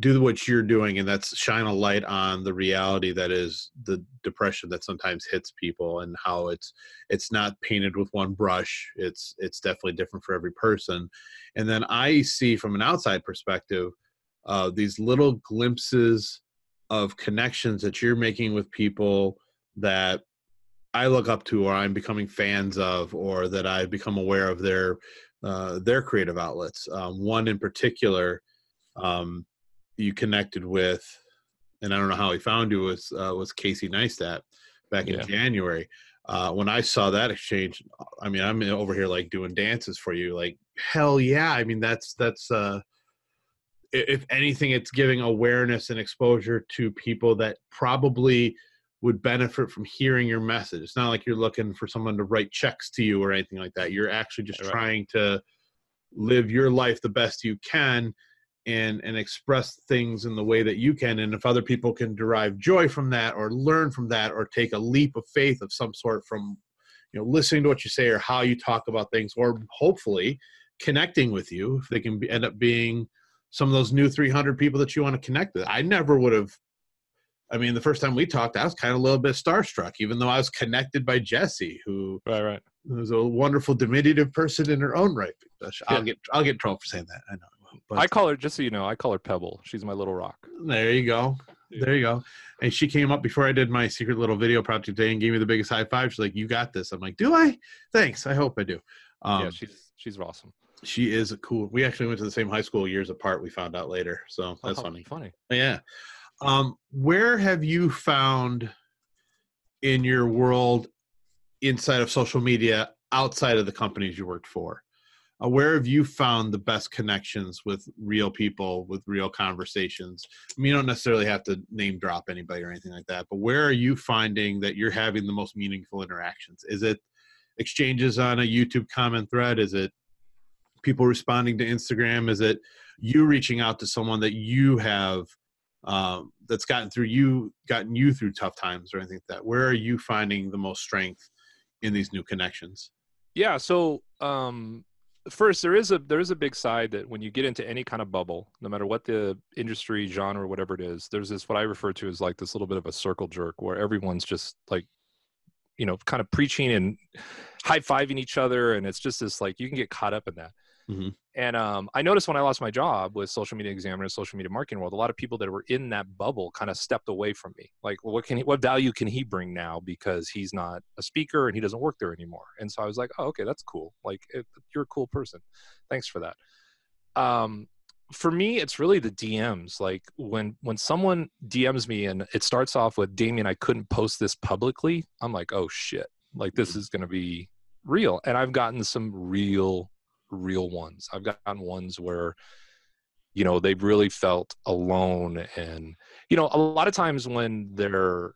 do what you're doing and that's shine a light on the reality that is the depression that sometimes hits people and how it's it's not painted with one brush it's it's definitely different for every person and then i see from an outside perspective uh, these little glimpses of connections that you're making with people that I look up to or I'm becoming fans of or that I've become aware of their uh, their creative outlets. Um, one in particular, um, you connected with, and I don't know how he found you was uh, was Casey Neistat back in yeah. January. Uh, when I saw that exchange, I mean, I'm over here like doing dances for you, like hell yeah! I mean, that's that's uh, if anything, it's giving awareness and exposure to people that probably would benefit from hearing your message. It's not like you're looking for someone to write checks to you or anything like that. You're actually just right. trying to live your life the best you can and and express things in the way that you can and if other people can derive joy from that or learn from that or take a leap of faith of some sort from you know listening to what you say or how you talk about things or hopefully connecting with you if they can be, end up being some of those new 300 people that you want to connect with i never would have I mean, the first time we talked, I was kind of a little bit starstruck, even though I was connected by Jesse, who right, right. who's a wonderful diminutive person in her own right. I'll Yeah. get I'll get in trouble for saying that. I know. I But I call her just so you know. I call her Pebble. She's my little rock. there you go. Yeah. There you go. And she came up before I did my secret little video project today and gave me the biggest high five. She's like, "You got this." I'm like, "Do I?" Thanks. I hope I do. Um, yeah, she's she's awesome. She is a cool. We actually went to the same high school years apart. We found out later, so that's Oh, funny. Funny. Yeah. Um, where have you found in your world inside of social media outside of the companies you worked for? Uh, where have you found the best connections with real people, with real conversations? I mean, you don't necessarily have to name drop anybody or anything like that, but where are you finding that you're having the most meaningful interactions? Is it exchanges on a YouTube comment thread? Is it people responding to Instagram? Is it you reaching out to someone that you have um, that's gotten through you, gotten you through tough times or anything like that? Where are you finding the most strength in these new connections? Yeah. So um, first, there is a there is a big side that when you get into any kind of bubble, no matter what the industry, genre, whatever it is, there's this what I refer to as like this little bit of a circle jerk where everyone's just like, you know, kind of preaching and high fiving each other, and it's just this like you can get caught up in that. Mhm. And um, I noticed when I lost my job with Social Media Examiner, Social Media Marketing World, a lot of people that were in that bubble kind of stepped away from me. Like, well, what can he, what value can he bring now because he's not a speaker and he doesn't work there anymore? And so I was like, oh, okay, that's cool. Like, it, you're a cool person. Thanks for that. Um, for me, it's really the DMs. Like when when someone DMs me and it starts off with Demian, I couldn't post this publicly. I'm like, oh shit, like this is gonna be real. And I've gotten some real real ones. I've gotten ones where, you know, they've really felt alone. And, you know, a lot of times when they're,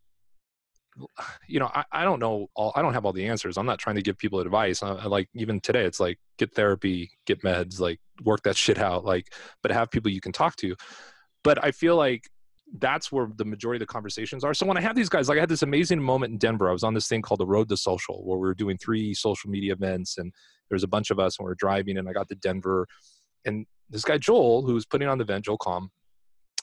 you know, I, I don't know all, I don't have all the answers. I'm not trying to give people advice. I, I like even today, it's like get therapy, get meds, like work that shit out, like, but have people you can talk to. But I feel like that's where the majority of the conversations are. So when I have these guys, like I had this amazing moment in Denver. I was on this thing called the Road to Social, where we were doing three social media events, and there was a bunch of us, and we are driving, and I got to Denver, and this guy Joel, who was putting on the event, Joel Comm,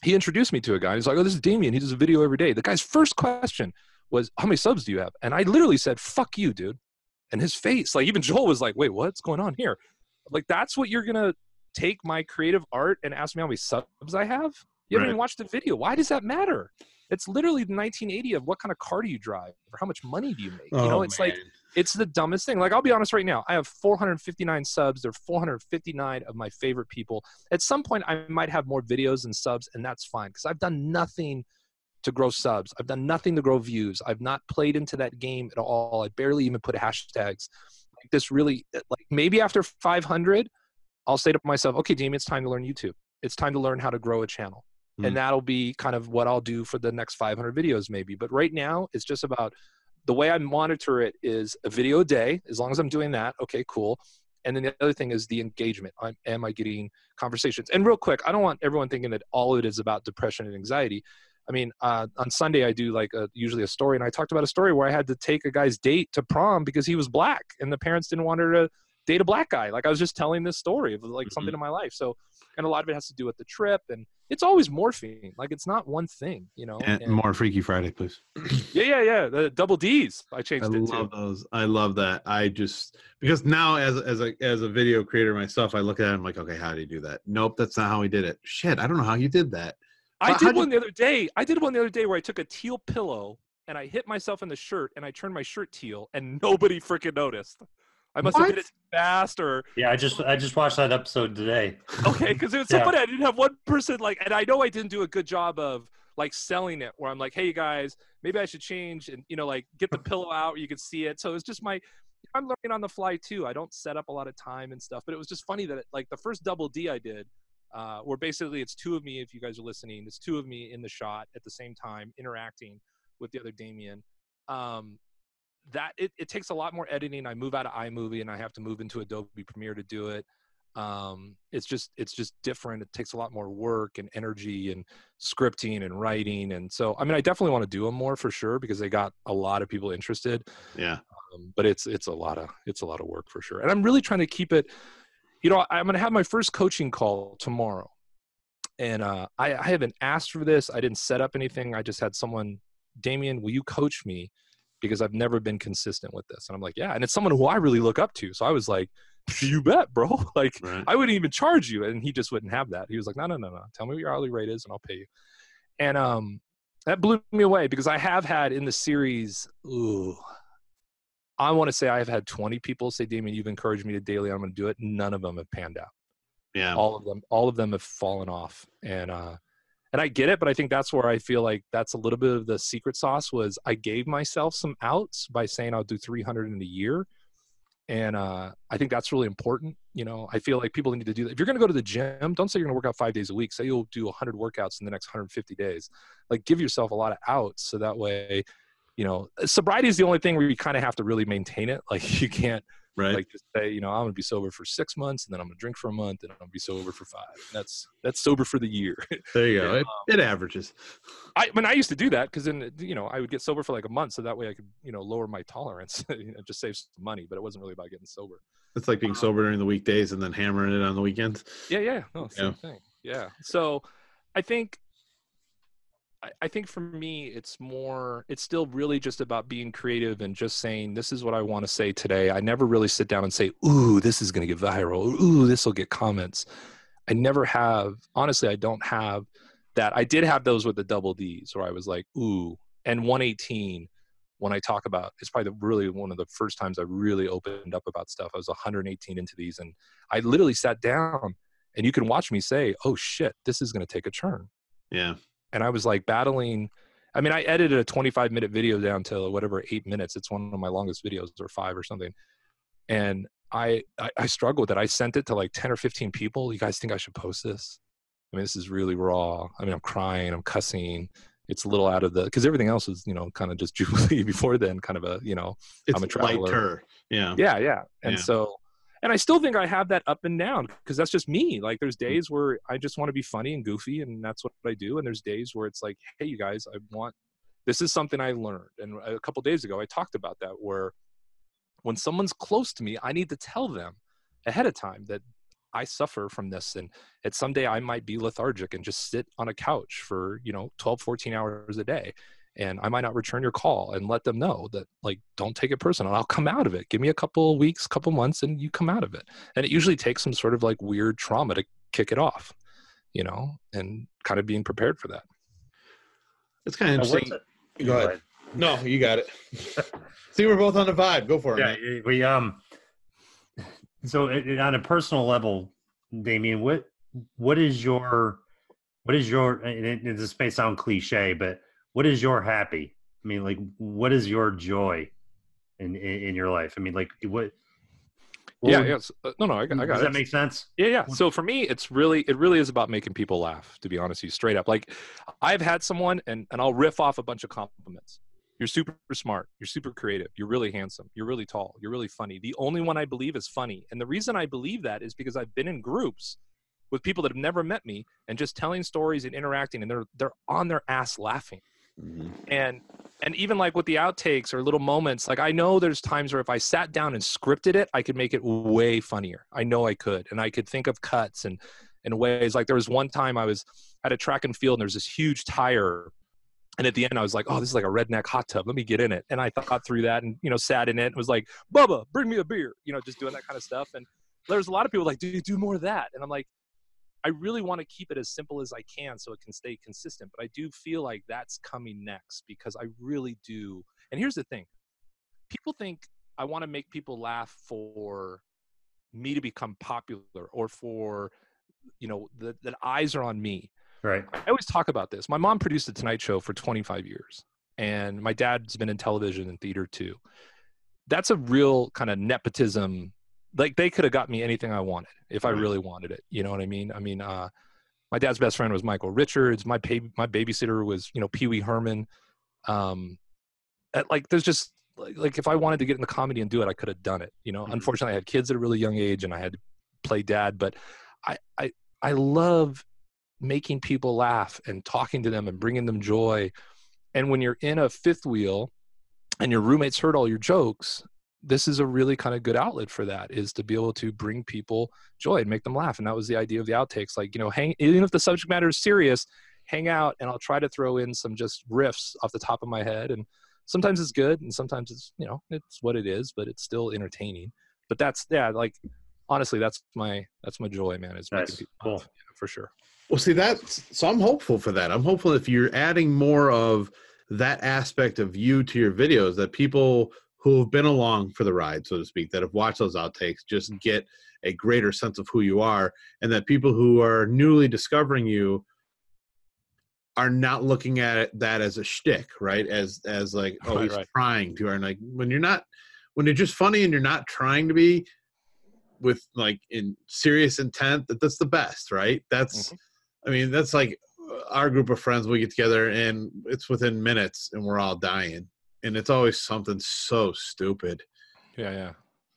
he introduced me to a guy. He's like, "Oh, this is Demian. He does a video every day." The guy's first question was, "How many subs do you have?" And I literally said, "Fuck you, dude." And his face, like even Joel was like, "Wait, what's going on here?" Like that's what you're gonna take my creative art and ask me how many subs I have? You haven't Right. even watched the video. Why does that matter? It's literally the 1980 of what kind of car do you drive or how much money do you make? you know, oh, it's like it's the dumbest thing. Like I'll be honest right now, I have 459 subs. They're 459 of my favorite people. At some point, I might have more videos and subs, and that's fine because I've done nothing to grow subs. I've done nothing to grow views. I've not played into that game at all. I barely even put hashtags. Like this really, eh, like maybe after 500, I'll say to myself, okay, Demian, it's time to learn YouTube. It's time to learn how to grow a channel. Mm. And that'll be kind of what I'll do for the next 500 videos, maybe. But right now, it's just about the way I monitor it is a video a day. As long as I'm doing that, okay, cool. And then the other thing is the engagement. I'm, am I getting conversations? And real quick, I don't want everyone thinking that all of it is about depression and anxiety. I mean, uh, on Sunday I do like a, usually a story, and I talked about a story where I had to take a guy's date to prom because he was black, and the parents didn't want her to date a black guy. Like I was just telling this story of like something in my life. So, and a lot of it has to do with the trip, and it's always morphing. Like it's not one thing, you know. and And- more Freaky Friday, please. yeah, yeah, yeah. The double D's. I changed I it too. love those. I love that. I just because now as as a as a video creator myself, I look at it. I'm like, okay, how did he do that? Nope, that's not how he did it. Shit, I don't know how you did that. I How- did how'd you- one the other day. I did one the other day where I took a teal pillow and I hit myself in the shirt and I turned my shirt teal and nobody freaking noticed. I must have What? did it fast or Yeah, I just I just watched that episode today. okay because it was so Yeah. funny. I didn't have one person like, and I know I didn't do a good job of like selling it. Where I'm like, hey you guys, maybe I should change and you know like get the pillow out where you could see it. So it's just my. I'm learning on the fly too. I don't set up a lot of time and stuff, but it was just funny that it, like the first double D I did, uh, where basically it's two of me. If you guys are listening, it's two of me in the shot at the same time interacting with the other Demian. Um, that it, it takes a lot more editing. I move out of iMovie and I have to move into Adobe Premiere to do it. Um, it's just it's just different. It takes a lot more work and energy and scripting and writing. And so I mean I definitely want to do them more for sure because they got a lot of people interested. Yeah. Um, but it's it's a lot of it's a lot of work for sure. And I'm really trying to keep it. You know, I'm gonna have my first coaching call tomorrow, and uh, I, I haven't asked for this. I didn't set up anything. I just had someone, Demian, will you coach me? Because I've never been consistent with this. And I'm like, yeah. And it's someone who I really look up to. So I was like, you bet, bro. Like, Right. I wouldn't even charge you. And he just wouldn't have that. He was like, no, no, no, no. Tell me what your hourly rate is and I'll pay you. And um, that blew me away because I have had in the series, ooh, I want to say I have had 20 people say, Demian, you've encouraged me to daily. I'm going to do it. None of them have panned out Yeah. all of them all of them have fallen off and uh and i get it but i think that's where i feel like that's a little bit of the secret sauce was i gave myself some outs by saying i'll do 300 in a year. And uh i think that's really important you know? I feel like people need to do that. If you're going to go to the gym don't say you're going to work out five days a week. Say you'll do 100 workouts in the next 150 days. Like give yourself a lot of outs so that way you know sobriety is the only thing where you kind of have to really maintain it. Like you can't Right. like just say you know i'm gonna be sober for six months and then i'm gonna drink for a month and i'm gonna be sober for five that's that's sober for the year there you go. yeah, It, um it averages. i when i used to do that because then you know i would get sober for like a month so that way i could you know lower my tolerance you know just save some money but it wasn't really about getting sober It's like being um sober during the weekdays and then hammering it on the weekends. yeah yeah no same thing yeah so i think I- think for me, it's more, it's still really just about being creative and just saying, this is what I want to say today. I never really sit down and say, ooh, this is going to get viral. Ooh, this will get comments. I never have, honestly, I don't have that. I did have those with the double D's where I was like, ooh, and 118 when I talk about, it's probably the, really one of the first times I really opened up about stuff. I was 118 into these and I literally sat down and you can watch me say, oh shit, this is going to take a turn Yeah. And I was like battling. I mean, I edited a 25 minute video down to whatever eight minutes. It's one of my longest videos, or five or something. And I, I I struggled with it. I sent it to like 10 or 15 people. You guys think I should post this? I mean, this is really raw. I mean, I'm crying, I'm cussing. It's a little out of the because everything else is you know kind of just jubilee before then, kind of a you know It's I'm a traveler. lighter. Yeah. yeah yeah and Yeah. so and i still think i have that up and down because that's just me. Like there's days where i just want to be funny and goofy and that's what i do and there's days where it's like hey you guys i want this is something i learned. And a couple days ago i talked about that where when someone's close to me i need to tell them ahead of time that i suffer from this and that someday i might be lethargic and just sit on a couch for you know 12 14 hours a day and I might not return your call and let them know that like don't take it personal. I'll come out of it. Give me a couple weeks, couple months, and you come out of it. And it usually takes some sort of like weird trauma to kick it off, you know, and kind of being prepared for that. It's kind of Now, interesting. Go ahead. No, you got it. See, we're both on the vibe. Go for it. Yeah, man. we um. So it, it- on a personal level, Demian, what what is your what is your and it, it- this may sound cliche, but what is your happy? I mean, like, what is your joy in in, in your life? I mean, like, what? what yeah, would-. Uh, no, no, I, I got Does it. that make sense? Yeah, yeah. So for me, it's really it really is about making people laugh, to be honest with you, straight up. Like I've had someone and, and I'll riff off a bunch of compliments. You're super smart, you're super creative, you're really handsome, you're really tall, you're really funny. The only one I believe is funny. And the reason I believe that is because I've been in groups with people that have never met me and just telling stories and interacting and they're they're on their ass laughing Mhm. and and even like with the outtakes or little moments like i know there's times where if i sat down and scripted it i could make it way funnier. I know i could and i could think of cuts and and ways. Like there was one time i was at a track and field and there's this huge tire and at the end i was like oh this is like a redneck hot tub. Let me get in it. And i thought through that and you know sat in it and was like bubba bring me a beer you know just doing that kind of stuff. And there's a lot of people like do you do more of that. And i'm like I really want to keep it as simple as I can so it can stay consistent. But I do feel like that's coming next because I really do. And here's the thing people think I want to make people laugh for me to become popular or for, you know, that that eyes are on me. Right. I always talk about this. My mom produced the Tonight Show for 25 years, and my dad's been in television and theater too. That's a real kind of nepotism. Like they could have got me anything I wanted if I really wanted it. You know what I mean? I mean, uh, my dad's best friend was Michael Richards. My pay, my babysitter was you know Pee Wee Herman. Um, at- like there's just like, like if I wanted to get in the comedy and do it, I could have done it. You know, Mhm. unfortunately, I had kids at a really young age, and I had to play dad. But I I I love making people laugh and talking to them and bringing them joy. And when you're in a fifth wheel and your roommates heard all your jokes, this is a really kind of good outlet for that is to be able to bring people joy and make them laugh. And that was the idea of the outtakes. Like, you know, hang, even if the subject matter is serious, hang out and I'll try to throw in some just riffs off the top of my head. And sometimes it's good and sometimes it's, you know, it's what it is, but it's still entertaining. But that's, yeah, like honestly, that's my, that's my joy, man, is Nice. Cool. laugh, yeah, for sure. Well, see that's so I'm hopeful for that. I'm hopeful if you're adding more of that aspect of you to your videos, that people who have been along for the ride, so to speak, that have watched those outtakes, just get a greater sense of who you are, and that people who are newly discovering you are not looking at it, that as a shtick, right? As as like, oh, Right, he's right. trying to, and like when you're not, when you're just funny and you're not trying to be, with like in serious intent, that that's the best, right? That's, Mhm. I mean, that's like our group of friends. We get together and it's within minutes, and we're all dying, and it's always something so stupid. Yeah. Yeah.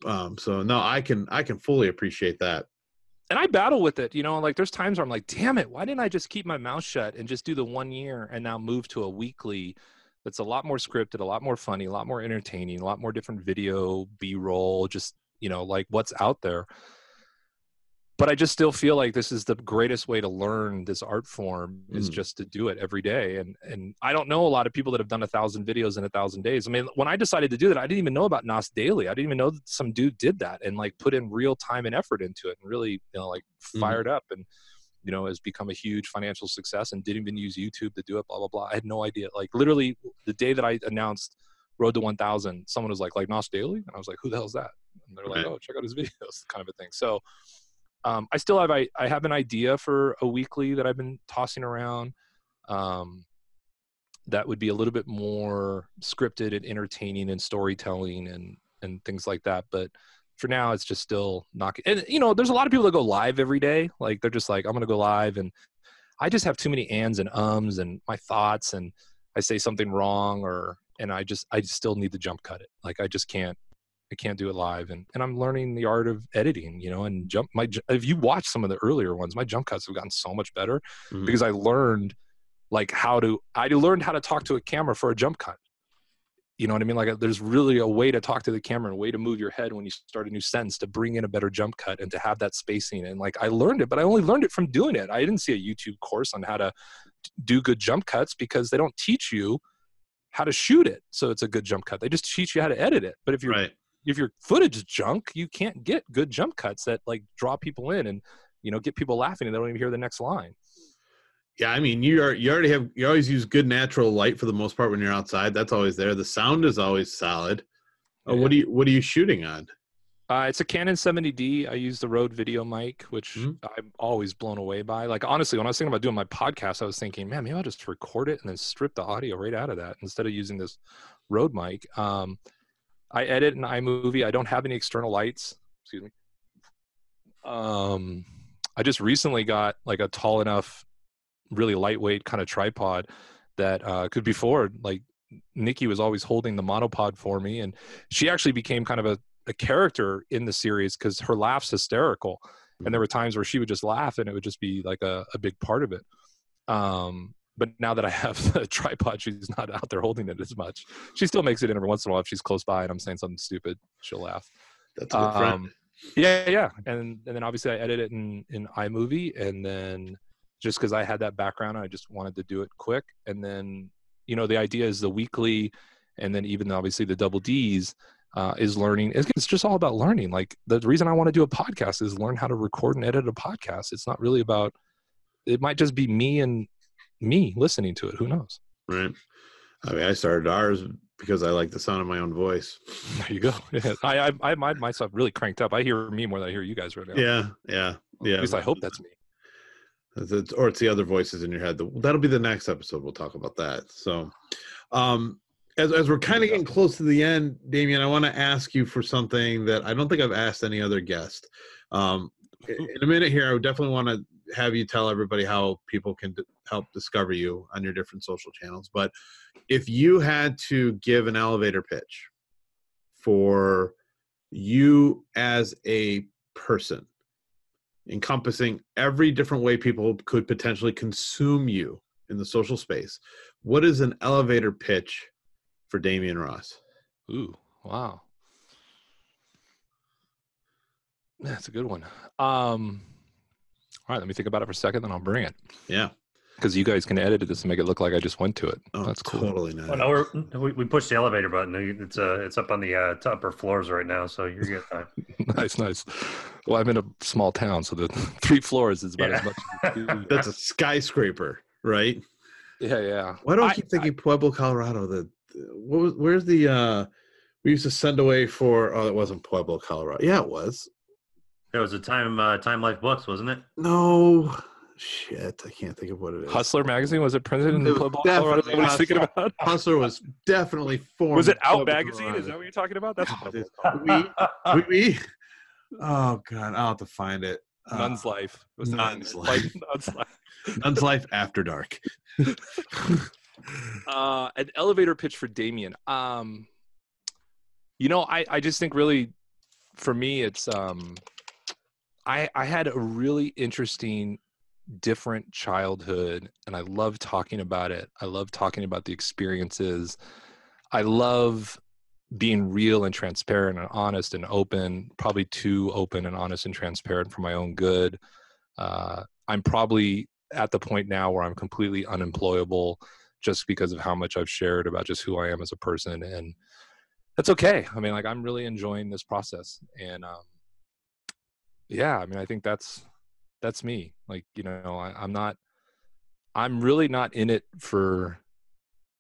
Um, so no, I can I can fully appreciate that. and I battle with it, you know, like there's times where I'm like, damn it, why didn't I just keep my mouth shut and just do the one year and now move to a weekly that's a lot more scripted, a lot more funny, a lot more entertaining, a lot more different video, B roll, just, you know, like what's out there. But I just still feel like this is the greatest way to learn this art form is Mm. just to do it every day. And and I don't know a lot of people that have done a thousand videos in a thousand days. I mean, when I decided to do that, I didn't even know about Nas Daily. I didn't even know that some dude did that and like put in real time and effort into it and really, you know, like Mhm. fired up and you know has become a huge financial success and didn't even use YouTube to do it. Blah blah blah. I had no idea. Like literally the day that I announced Road to 1000, someone was like, like Nas Daily, and I was like, who the hell's that? And they're like, Right. oh, check out his videos, kind of a thing. So um, I still have I, I have an idea for a weekly that I've been tossing around. Um, that would be a little bit more scripted and entertaining and storytelling and and things like that. But for now, it's just still not. And you know, there's a lot of people that go live every day. Like they're just like, I'm gonna go live, and I just have too many ands and ums and my thoughts, and I say something wrong, or and I just I still need to jump cut it. Like I just can't. I can't do it live, and, and I'm learning the art of editing, you know. And jump my if you watch some of the earlier ones, my jump cuts have gotten so much better Mhm. because I learned like how to I learned how to talk to a camera for a jump cut. You know what I mean? Like there's really a way to talk to the camera, and a way to move your head when you start a new sentence to bring in a better jump cut and to have that spacing. And like I learned it, but I only learned it from doing it. I didn't see a YouTube course on how to do good jump cuts because they don't teach you how to shoot it so it's a good jump cut. They just teach you how to edit it. But if you're Right. If your footage is junk, you can't get good jump cuts that like draw people in and you know get people laughing and they don't even hear the next line. Yeah, I mean, you are you already have you always use good natural light for the most part when you're outside. That's always there. The sound is always solid. Uh, what do you what are you shooting on? Uh, it's a Canon 70D. I use the Rode Video mic, which Mhm. I'm always blown away by. Like honestly, when I was thinking about doing my podcast, I was thinking, man, maybe I'll just record it and then strip the audio right out of that instead of using this Rode mic. Um, I edit in iMovie. I don't have any external lights. Excuse me. Um, I just recently got like a tall enough, really lightweight kind of tripod that uh, could be forward. Like Nikki was always holding the monopod for me, and she actually became kind of a a character in the series because her laugh's hysterical and there were times where she would just laugh and it would just be like a, a big part of it um but now that i have a tripod she's not out there holding it as much. She still makes it in every once in a while if she's close by and i'm saying something stupid she'll laugh. That's a good friend. um, yeah yeah and and then obviously i edit it in in imovie and then just because i had that background i just wanted to do it quick. And then you know the idea is the weekly and then even obviously the double d's uh, is learning it's, it's just all about learning. Like the reason i want to do a podcast is learn how to record and edit a podcast. It's not really about it might just be me and me listening to it who knows Right. I mean, I started ours because I like the sound of my own voice. there you go Yeah, I, I i might myself really cranked up i hear me more than i hear you guys right now Yeah, yeah, yeah. at least i hope that's me It's- or it's the other voices in your head. That'll be the next episode. We'll talk about that. So, um, as as we're kind of getting close to the end, Demian, I want to ask you for something that I don't think I've asked any other guest. Um, in a minute here, I would definitely want to have you tell everybody how people can help discover you on your different social channels. But if you had to give an elevator pitch for you as a person, encompassing every different way people could potentially consume you in the social space, what is an elevator pitch for Demian Ross? Ooh, wow. That's a good one. Um, all right, let me think about it for a second, then I'll bring it. Yeah. Because you guys can edit this and make it look like I just went to it. Oh, That's cool. Totally not. Well, no, we're, we we pushed the elevator button. It's uh it's up on the uh, upper floors right now, so you're good. Time. nice, nice. Well, I'm in a small town, so the three floors is about Yeah. as much. As you can do. That's a skyscraper, right? yeah, yeah. Why do I I- keep thinking Pueblo, Colorado? The, the- what was? Where's the? uh We used to send away for. Oh, it wasn't Pueblo, Colorado. Yeah, it was. It was a time uh, Time Life books, wasn't it? No, shit. I can't think of what it is. Hustler magazine was it printed in It was Pueblo, Colorado? Is that definitely what he's thinking Hustler. about? Hustler was definitely formed. Was it Out Pueblo, magazine? Is that what you're talking about? That's God, Pueblo, it's- Colorado. we, we, we, oh god, I'll have to find it. Uh, Nun's life. Was Nun's name. Life. Nun's life. Nun's life after dark. uh, an elevator pitch for Demian. Um, you know, I, I just think really, for me, it's um, I I had a really interesting, different childhood, and I love talking about it. I love talking about the experiences. I love being real and transparent and honest and open. Probably too open and honest and transparent for my own good. Uh, I'm probably at the point now where I'm completely unemployable just because of how much I've shared about just who I am as a person. And that's okay. I mean, like, I'm really enjoying this process. And um, yeah, I mean, I think that's that's me. Like, you know, I, I'm not, I'm really not in it for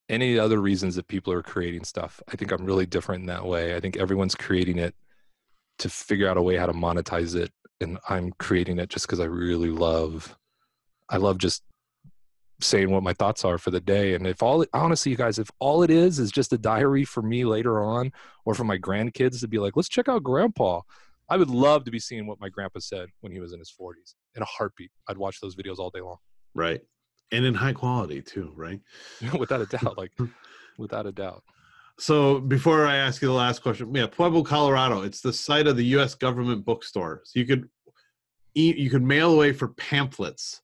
any other reasons that people are creating stuff. I think I'm really different in that way. I think everyone's creating it to figure out a way how to monetize it. And I'm creating it just because I really love, I love just saying what my thoughts are for the day. And if all, honestly, you guys, if all it is is just a diary for me later on or for my grandkids to be like, let's check out grandpa. I would love to be seeing what my grandpa said when he was in his 40s in a heartbeat. I'd watch those videos all day long. right, and in high quality too. Right. without a doubt. Like, without a doubt. So before I ask you the last question, yeah, Pueblo, Colorado. It's the site of the U.S. government bookstore. So you could, e- you could mail away for pamphlets.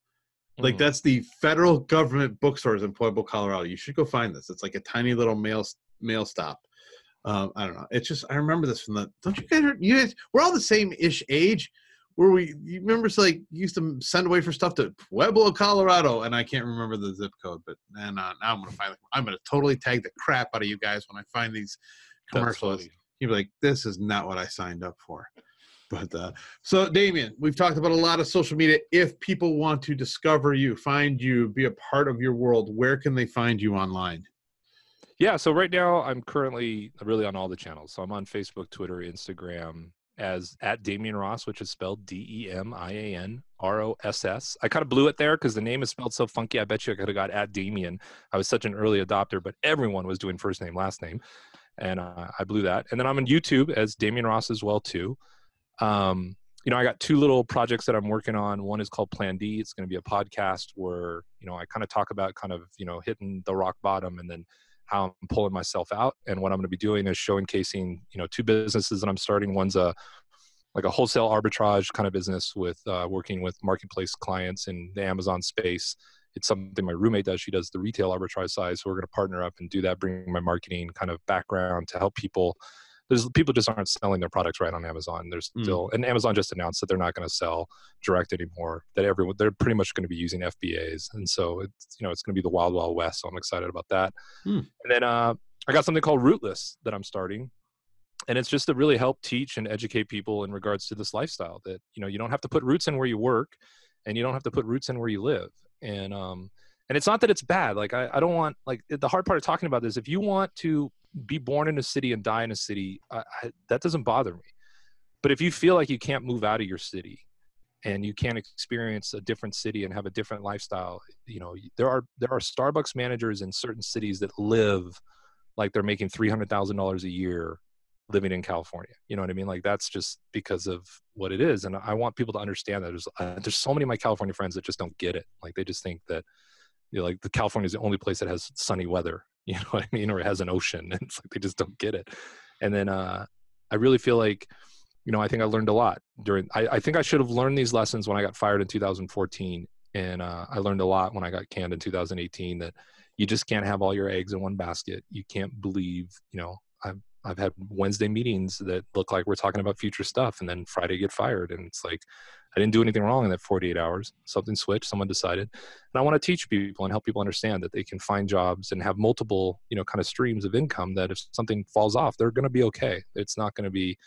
Like Mhm. that's the federal government bookstores in Pueblo, Colorado. You should go find this. It's like a tiny little mail mail stop. Um, I don't know. It's just I remember this from the. Don't you guys? You guys, we're all the same ish age. Where we you remember it's like you used to send away for stuff to Pueblo, Colorado, and I can't remember the zip code, but man, uh, now I'm gonna find. I'm gonna totally tag the crap out of you guys when I find these commercials. You'd be like, "This is not what I signed up for." But uh, so, Demian, we've talked about a lot of social media. If people want to discover you, find you, be a part of your world, where can they find you online? Yeah, so right now I'm currently really on all the channels. So I'm on Facebook, Twitter, Instagram as at Demian Ross, which is spelled D E M I A N R O S S. I kind of blew it there because the name is spelled so funky. I bet you I could have got at Demian. I was such an early adopter, but everyone was doing first name, last name, and uh, I blew that. And then I'm on YouTube as Demian Ross as well too. Um, you know, I got two little projects that I'm working on. One is called Plan D. It's going to be a podcast where you know I kind of talk about kind of you know hitting the rock bottom and then how I'm pulling myself out. And what I'm going to be doing is showcasing, you know, two businesses that I'm starting. One's a like a wholesale arbitrage kind of business with uh, working with marketplace clients in the Amazon space. It's something my roommate does. She does the retail arbitrage side. So we're going to partner up and do that, bring my marketing kind of background to help people. There's people just aren't selling their products right on Amazon. There's Mm. still, and Amazon just announced that they're not going to sell direct anymore. That everyone, they're pretty much going to be using FBAs, and so it's you know it's going to be the wild wild west. So I'm excited about that. Hmm. And then uh, I got something called Rootless that I'm starting, and it's just to really help teach and educate people in regards to this lifestyle. That you know you don't have to put roots in where you work, and you don't have to put roots in where you live. And um, and it's not that it's bad. Like I, I don't want like the hard part of talking about this. If you want to be born in a city and die in a city, I, I, that doesn't bother me. But if you feel like you can't move out of your city and you can't experience a different city and have a different lifestyle, you know, there are there are Starbucks managers in certain cities that live like they're making three hundred thousand dollars a year living in California. You know what I mean? Like that's just because of what it is. And I want people to understand that there's uh, there's so many of my California friends that just don't get it. Like they just think that you know, like the California is the only place that has sunny weather. You know what I mean? Or it has an ocean. And it's like they just don't get it. And then uh, I really feel like, you know, I think I learned a lot during. I, I think I should have learned these lessons when I got fired in 2014, and uh, I learned a lot when I got canned in 2018. That you just can't have all your eggs in one basket. You can't believe, you know, I'm I've had Wednesday meetings that look like we're talking about future stuff, and then Friday get fired, and it's like I didn't do anything wrong in that 48 hours. Something switched, someone decided, and I want to teach people and help people understand that they can find jobs and have multiple, you know, kind of streams of income. That if something falls off, they're going to be okay. It's not going to be,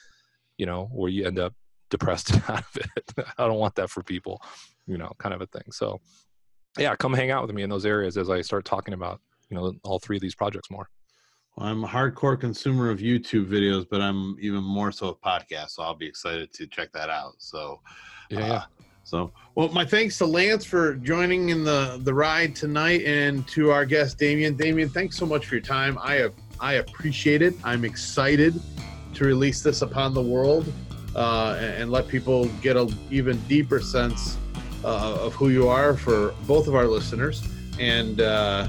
you know, where you end up depressed out of it. I don't want that for people, you know, kind of a thing. So, yeah, come hang out with me in those areas as I start talking about, you know, all three of these projects more. Well, I'm a hardcore consumer of YouTube videos, but I'm even more so of podcasts. So I'll be excited to check that out. So, Yeah, uh. So, well, my thanks to Lance for joining in the the ride tonight, and to our guest Demian. Demian, thanks so much for your time. I have I appreciate it. I'm excited to release this upon the world uh, and, and let people get a even deeper sense uh, of who you are for both of our listeners. And uh,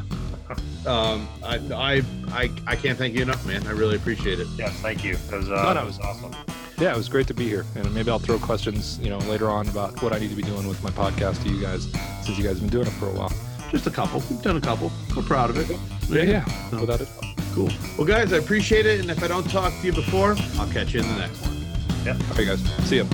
um, I, I I I can't thank you enough, man. I really appreciate it. Yes, thank you. It was, uh, No, no. it was awesome. Yeah, it was great to be here, and maybe I'll throw questions, you know, later on about what I need to be doing with my podcast to you guys, since you guys have been doing it for a while. Just a couple. We've done a couple. We're proud of it. Yeah, yeah, No. without it. Cool. Well, guys, I appreciate it. And if I don't talk to you before, I'll catch you in the next one. Yeah. Okay, guys, see you.